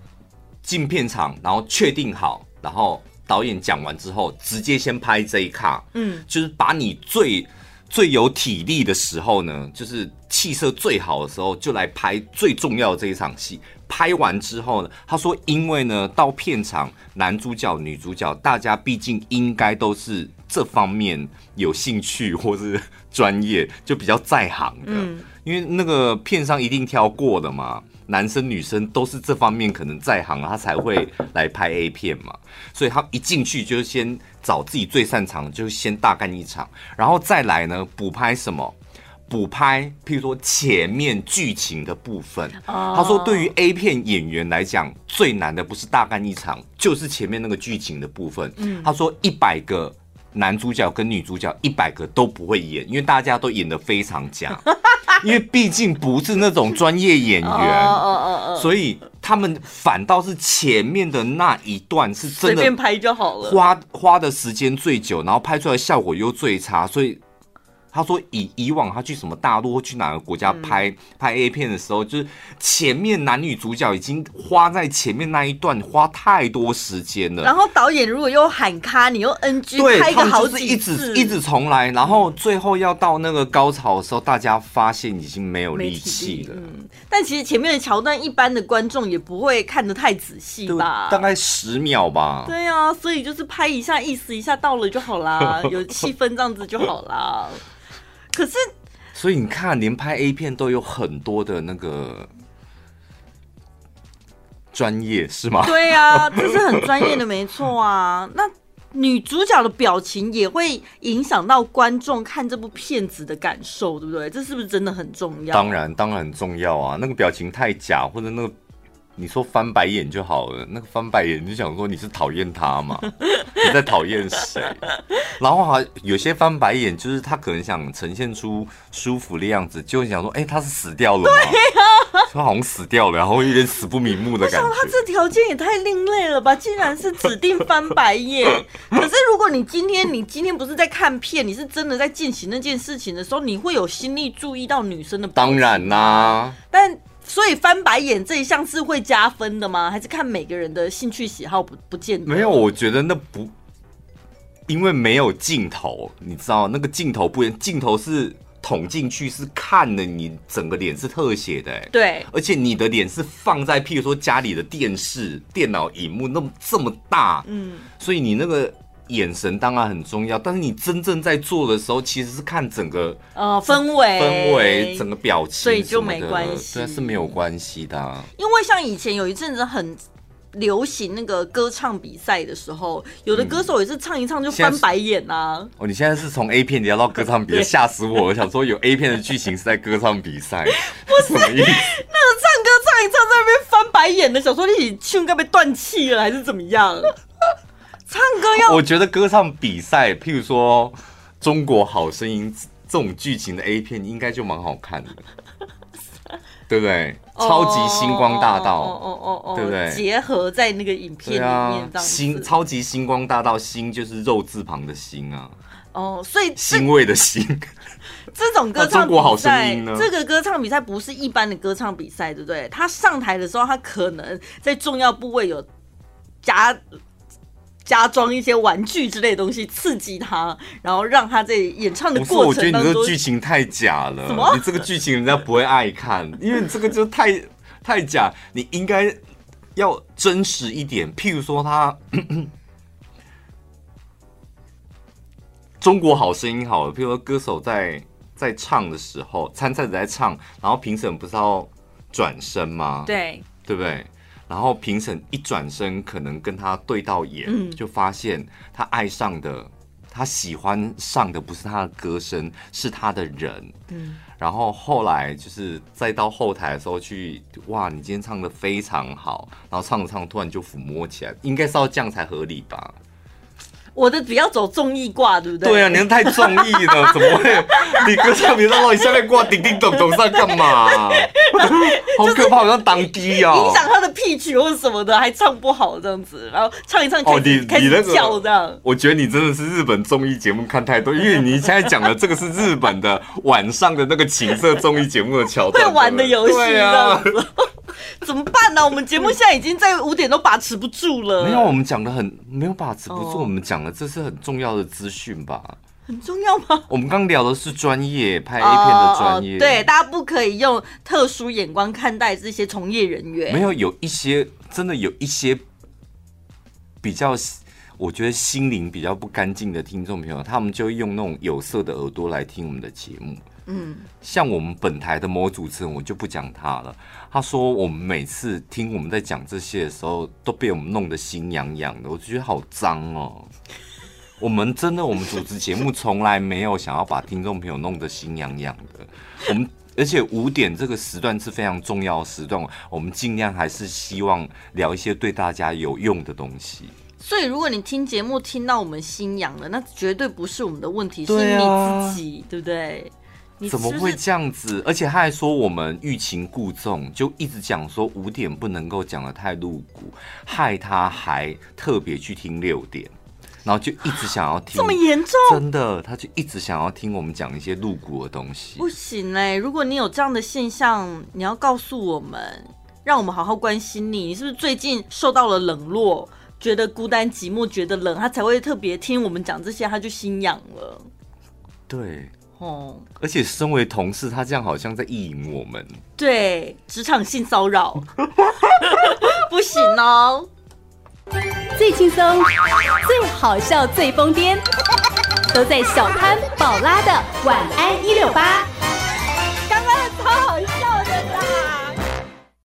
进片场，然后确定好，然后导演讲完之后，直接先拍这一卡，嗯，就是把你最最有体力的时候呢，就是气色最好的时候，就来拍最重要的这一场戏。拍完之后呢，他说，因为呢，到片场男主角、女主角，大家毕竟应该都是这方面有兴趣或是专业，就比较在行的，嗯，因为那个片商一定挑过的嘛。男生女生都是这方面可能在行，他才会来拍 A 片嘛。所以他一进去就先找自己最擅长的，就先大干一场，然后再来呢补拍什么？补拍，譬如说前面剧情的部分。他说，对于 A 片演员来讲，最难的不是大干一场，就是前面那个剧情的部分。他说一百个男主角跟女主角一百个都不会演，因为大家都演的非常假。因为毕竟不是那种专业演员，所以他们反倒是前面的那一段是真的，随便拍就好了，花花的时间最久，然后拍出来效果又最差，所以。他说以以往他去什么大陆或去哪个国家拍、嗯、拍 A 片的时候，就是前面男女主角已经花在前面那一段花太多时间了。然后导演如果又喊卡，你又 NG，对，拍个好几次，一直一直重来，然后最后要到那个高潮的时候，大家发现已经没有力气了。嗯，但其实前面的桥段，一般的观众也不会看得太仔细吧？大概十秒吧。对啊，所以就是拍一下，意思一下到了就好啦，有气氛这样子就好啦。可是，所以你看，连拍 A 片都有很多的那个专业，是吗？对呀、啊，这是很专业的，没错啊。那女主角的表情也会影响到观众看这部片子的感受，对不对？这是不是真的很重要？当然，当然很重要啊。那个表情太假，或者那个。你说翻白眼就好了，那个翻白眼你就想说你是讨厌他嘛？你在讨厌谁？然后还有些翻白眼，就是他可能想呈现出舒服的样子，就想说，哎、欸，他是死掉了吗？对呀、啊，他好像死掉了，然后有点死不瞑目的感觉。他这条件也太另类了吧？竟然是指定翻白眼。可是如果你今天你今天不是在看片，你是真的在进行那件事情的时候，你会有心力注意到女生的。当然啦、啊，但。所以翻白眼这一项是会加分的吗？还是看每个人的兴趣喜好不不见得？没有，我觉得那不，因为没有镜头，你知道那个镜头不，镜头是捅进去是看的，你整个脸是特写的，对，而且你的脸是放在譬如说家里的电视、电脑荧幕那么这么大，嗯，所以你那个。眼神当然很重要，但是你真正在做的时候，其实是看整个呃氛围、氛围、整个表情，所以就没关系，对，是没有关系的、啊。因为像以前有一阵子很。流行那个歌唱比赛的时候，有的歌手也是唱一唱就翻白眼呐、啊。哦，你现在是从 A 片聊到歌唱比赛，吓死我！我想说有 A 片的剧情是在歌唱比赛，不是？那个唱歌唱一唱在那边翻白眼的，想说你胸该被断气了还是怎么样？唱歌要……我觉得歌唱比赛，譬如说《中国好声音》这种剧情的 A 片，应该就蛮好看的。对不对？超级星光大道，哦哦哦，对不对？结合在那个影片里面，星超级星光大道，星就是肉字旁的星啊。哦，所以欣慰的欣。这种歌唱比赛，这个歌唱比赛不是一般的歌唱比赛，对不对？他上台的时候，他可能在重要部位有加。加装一些玩具之类的东西刺激他，然后让他在演唱的过程当中。我觉得你这个剧情太假了，什么？你这个剧情人家不会爱看，因为你这个就太 太假。你应该要真实一点，譬如说他 中国好声音好了，譬如说歌手在在唱的时候，参赛者在唱，然后评审不是要转身吗？对，对不对？然后评审一转身，可能跟他对到眼，嗯、就发现他爱上的、他喜欢上的不是他的歌声，是他的人。嗯、然后后来就是再到后台的时候去，哇，你今天唱的非常好，然后唱着唱着突然就抚摸起来，应该是要这样才合理吧？我的比较走综艺挂，对不对？对啊，你太综艺了，怎么会？你歌唱比赛，你下面挂叮叮咚咚在干嘛？好可怕，好像当机啊！影响他的 pitch 或者什么的，还唱不好这样子，然后唱一唱开始，哦，你开始叫这样。我觉得你真的是日本综艺节目看太多，因为你现在讲的这个是日本的晚上的那个情色综艺节目的桥段，会玩的游戏这样子。怎么办呢？我们节目现在已经在五点都把持不住了。没有，我们讲的很没有把持不住。我们讲的这是很重要的资讯吧？很重要吗？我们刚聊的是专业拍 A 片的专业，对，大家不可以用特殊眼光看待这些从业人员。没有，有一些真的有一些比较，我觉得心灵比较不干净的听众朋友，他们就用那种有色的耳朵来听我们的节目。嗯，像我们本台的某主持人，我就不讲他了。他说我们每次听我们在讲这些的时候，都被我们弄得心痒痒的，我就觉得好脏哦。我们真的，我们主持节目从来没有想要把听众朋友弄得心痒痒的。我们而且五点这个时段是非常重要的时段，我们尽量还是希望聊一些对大家有用的东西。所以，如果你听节目听到我们心痒了，那绝对不是我们的问题，是你自己，对不对？怎么会这样子？而且他还说我们欲擒故纵，就一直讲说五点不能够讲的太露骨，害他还特别去听六点，然后就一直想要听。这么严重？真的，他就一直想要听我们讲一些露骨的东西。不行嘞！如果你有这样的现象，你要告诉我们，让我们好好关心你。你是不是最近受到了冷落，觉得孤单寂寞，觉得冷，他才会特别听我们讲这些，他就心痒了。对。哦。而且身为同事，他这样好像在意淫我们。对，职场性骚扰，不行哦。最轻松、最好笑、最疯癫，都在小潘宝拉的晚安一六八。刚刚超好笑。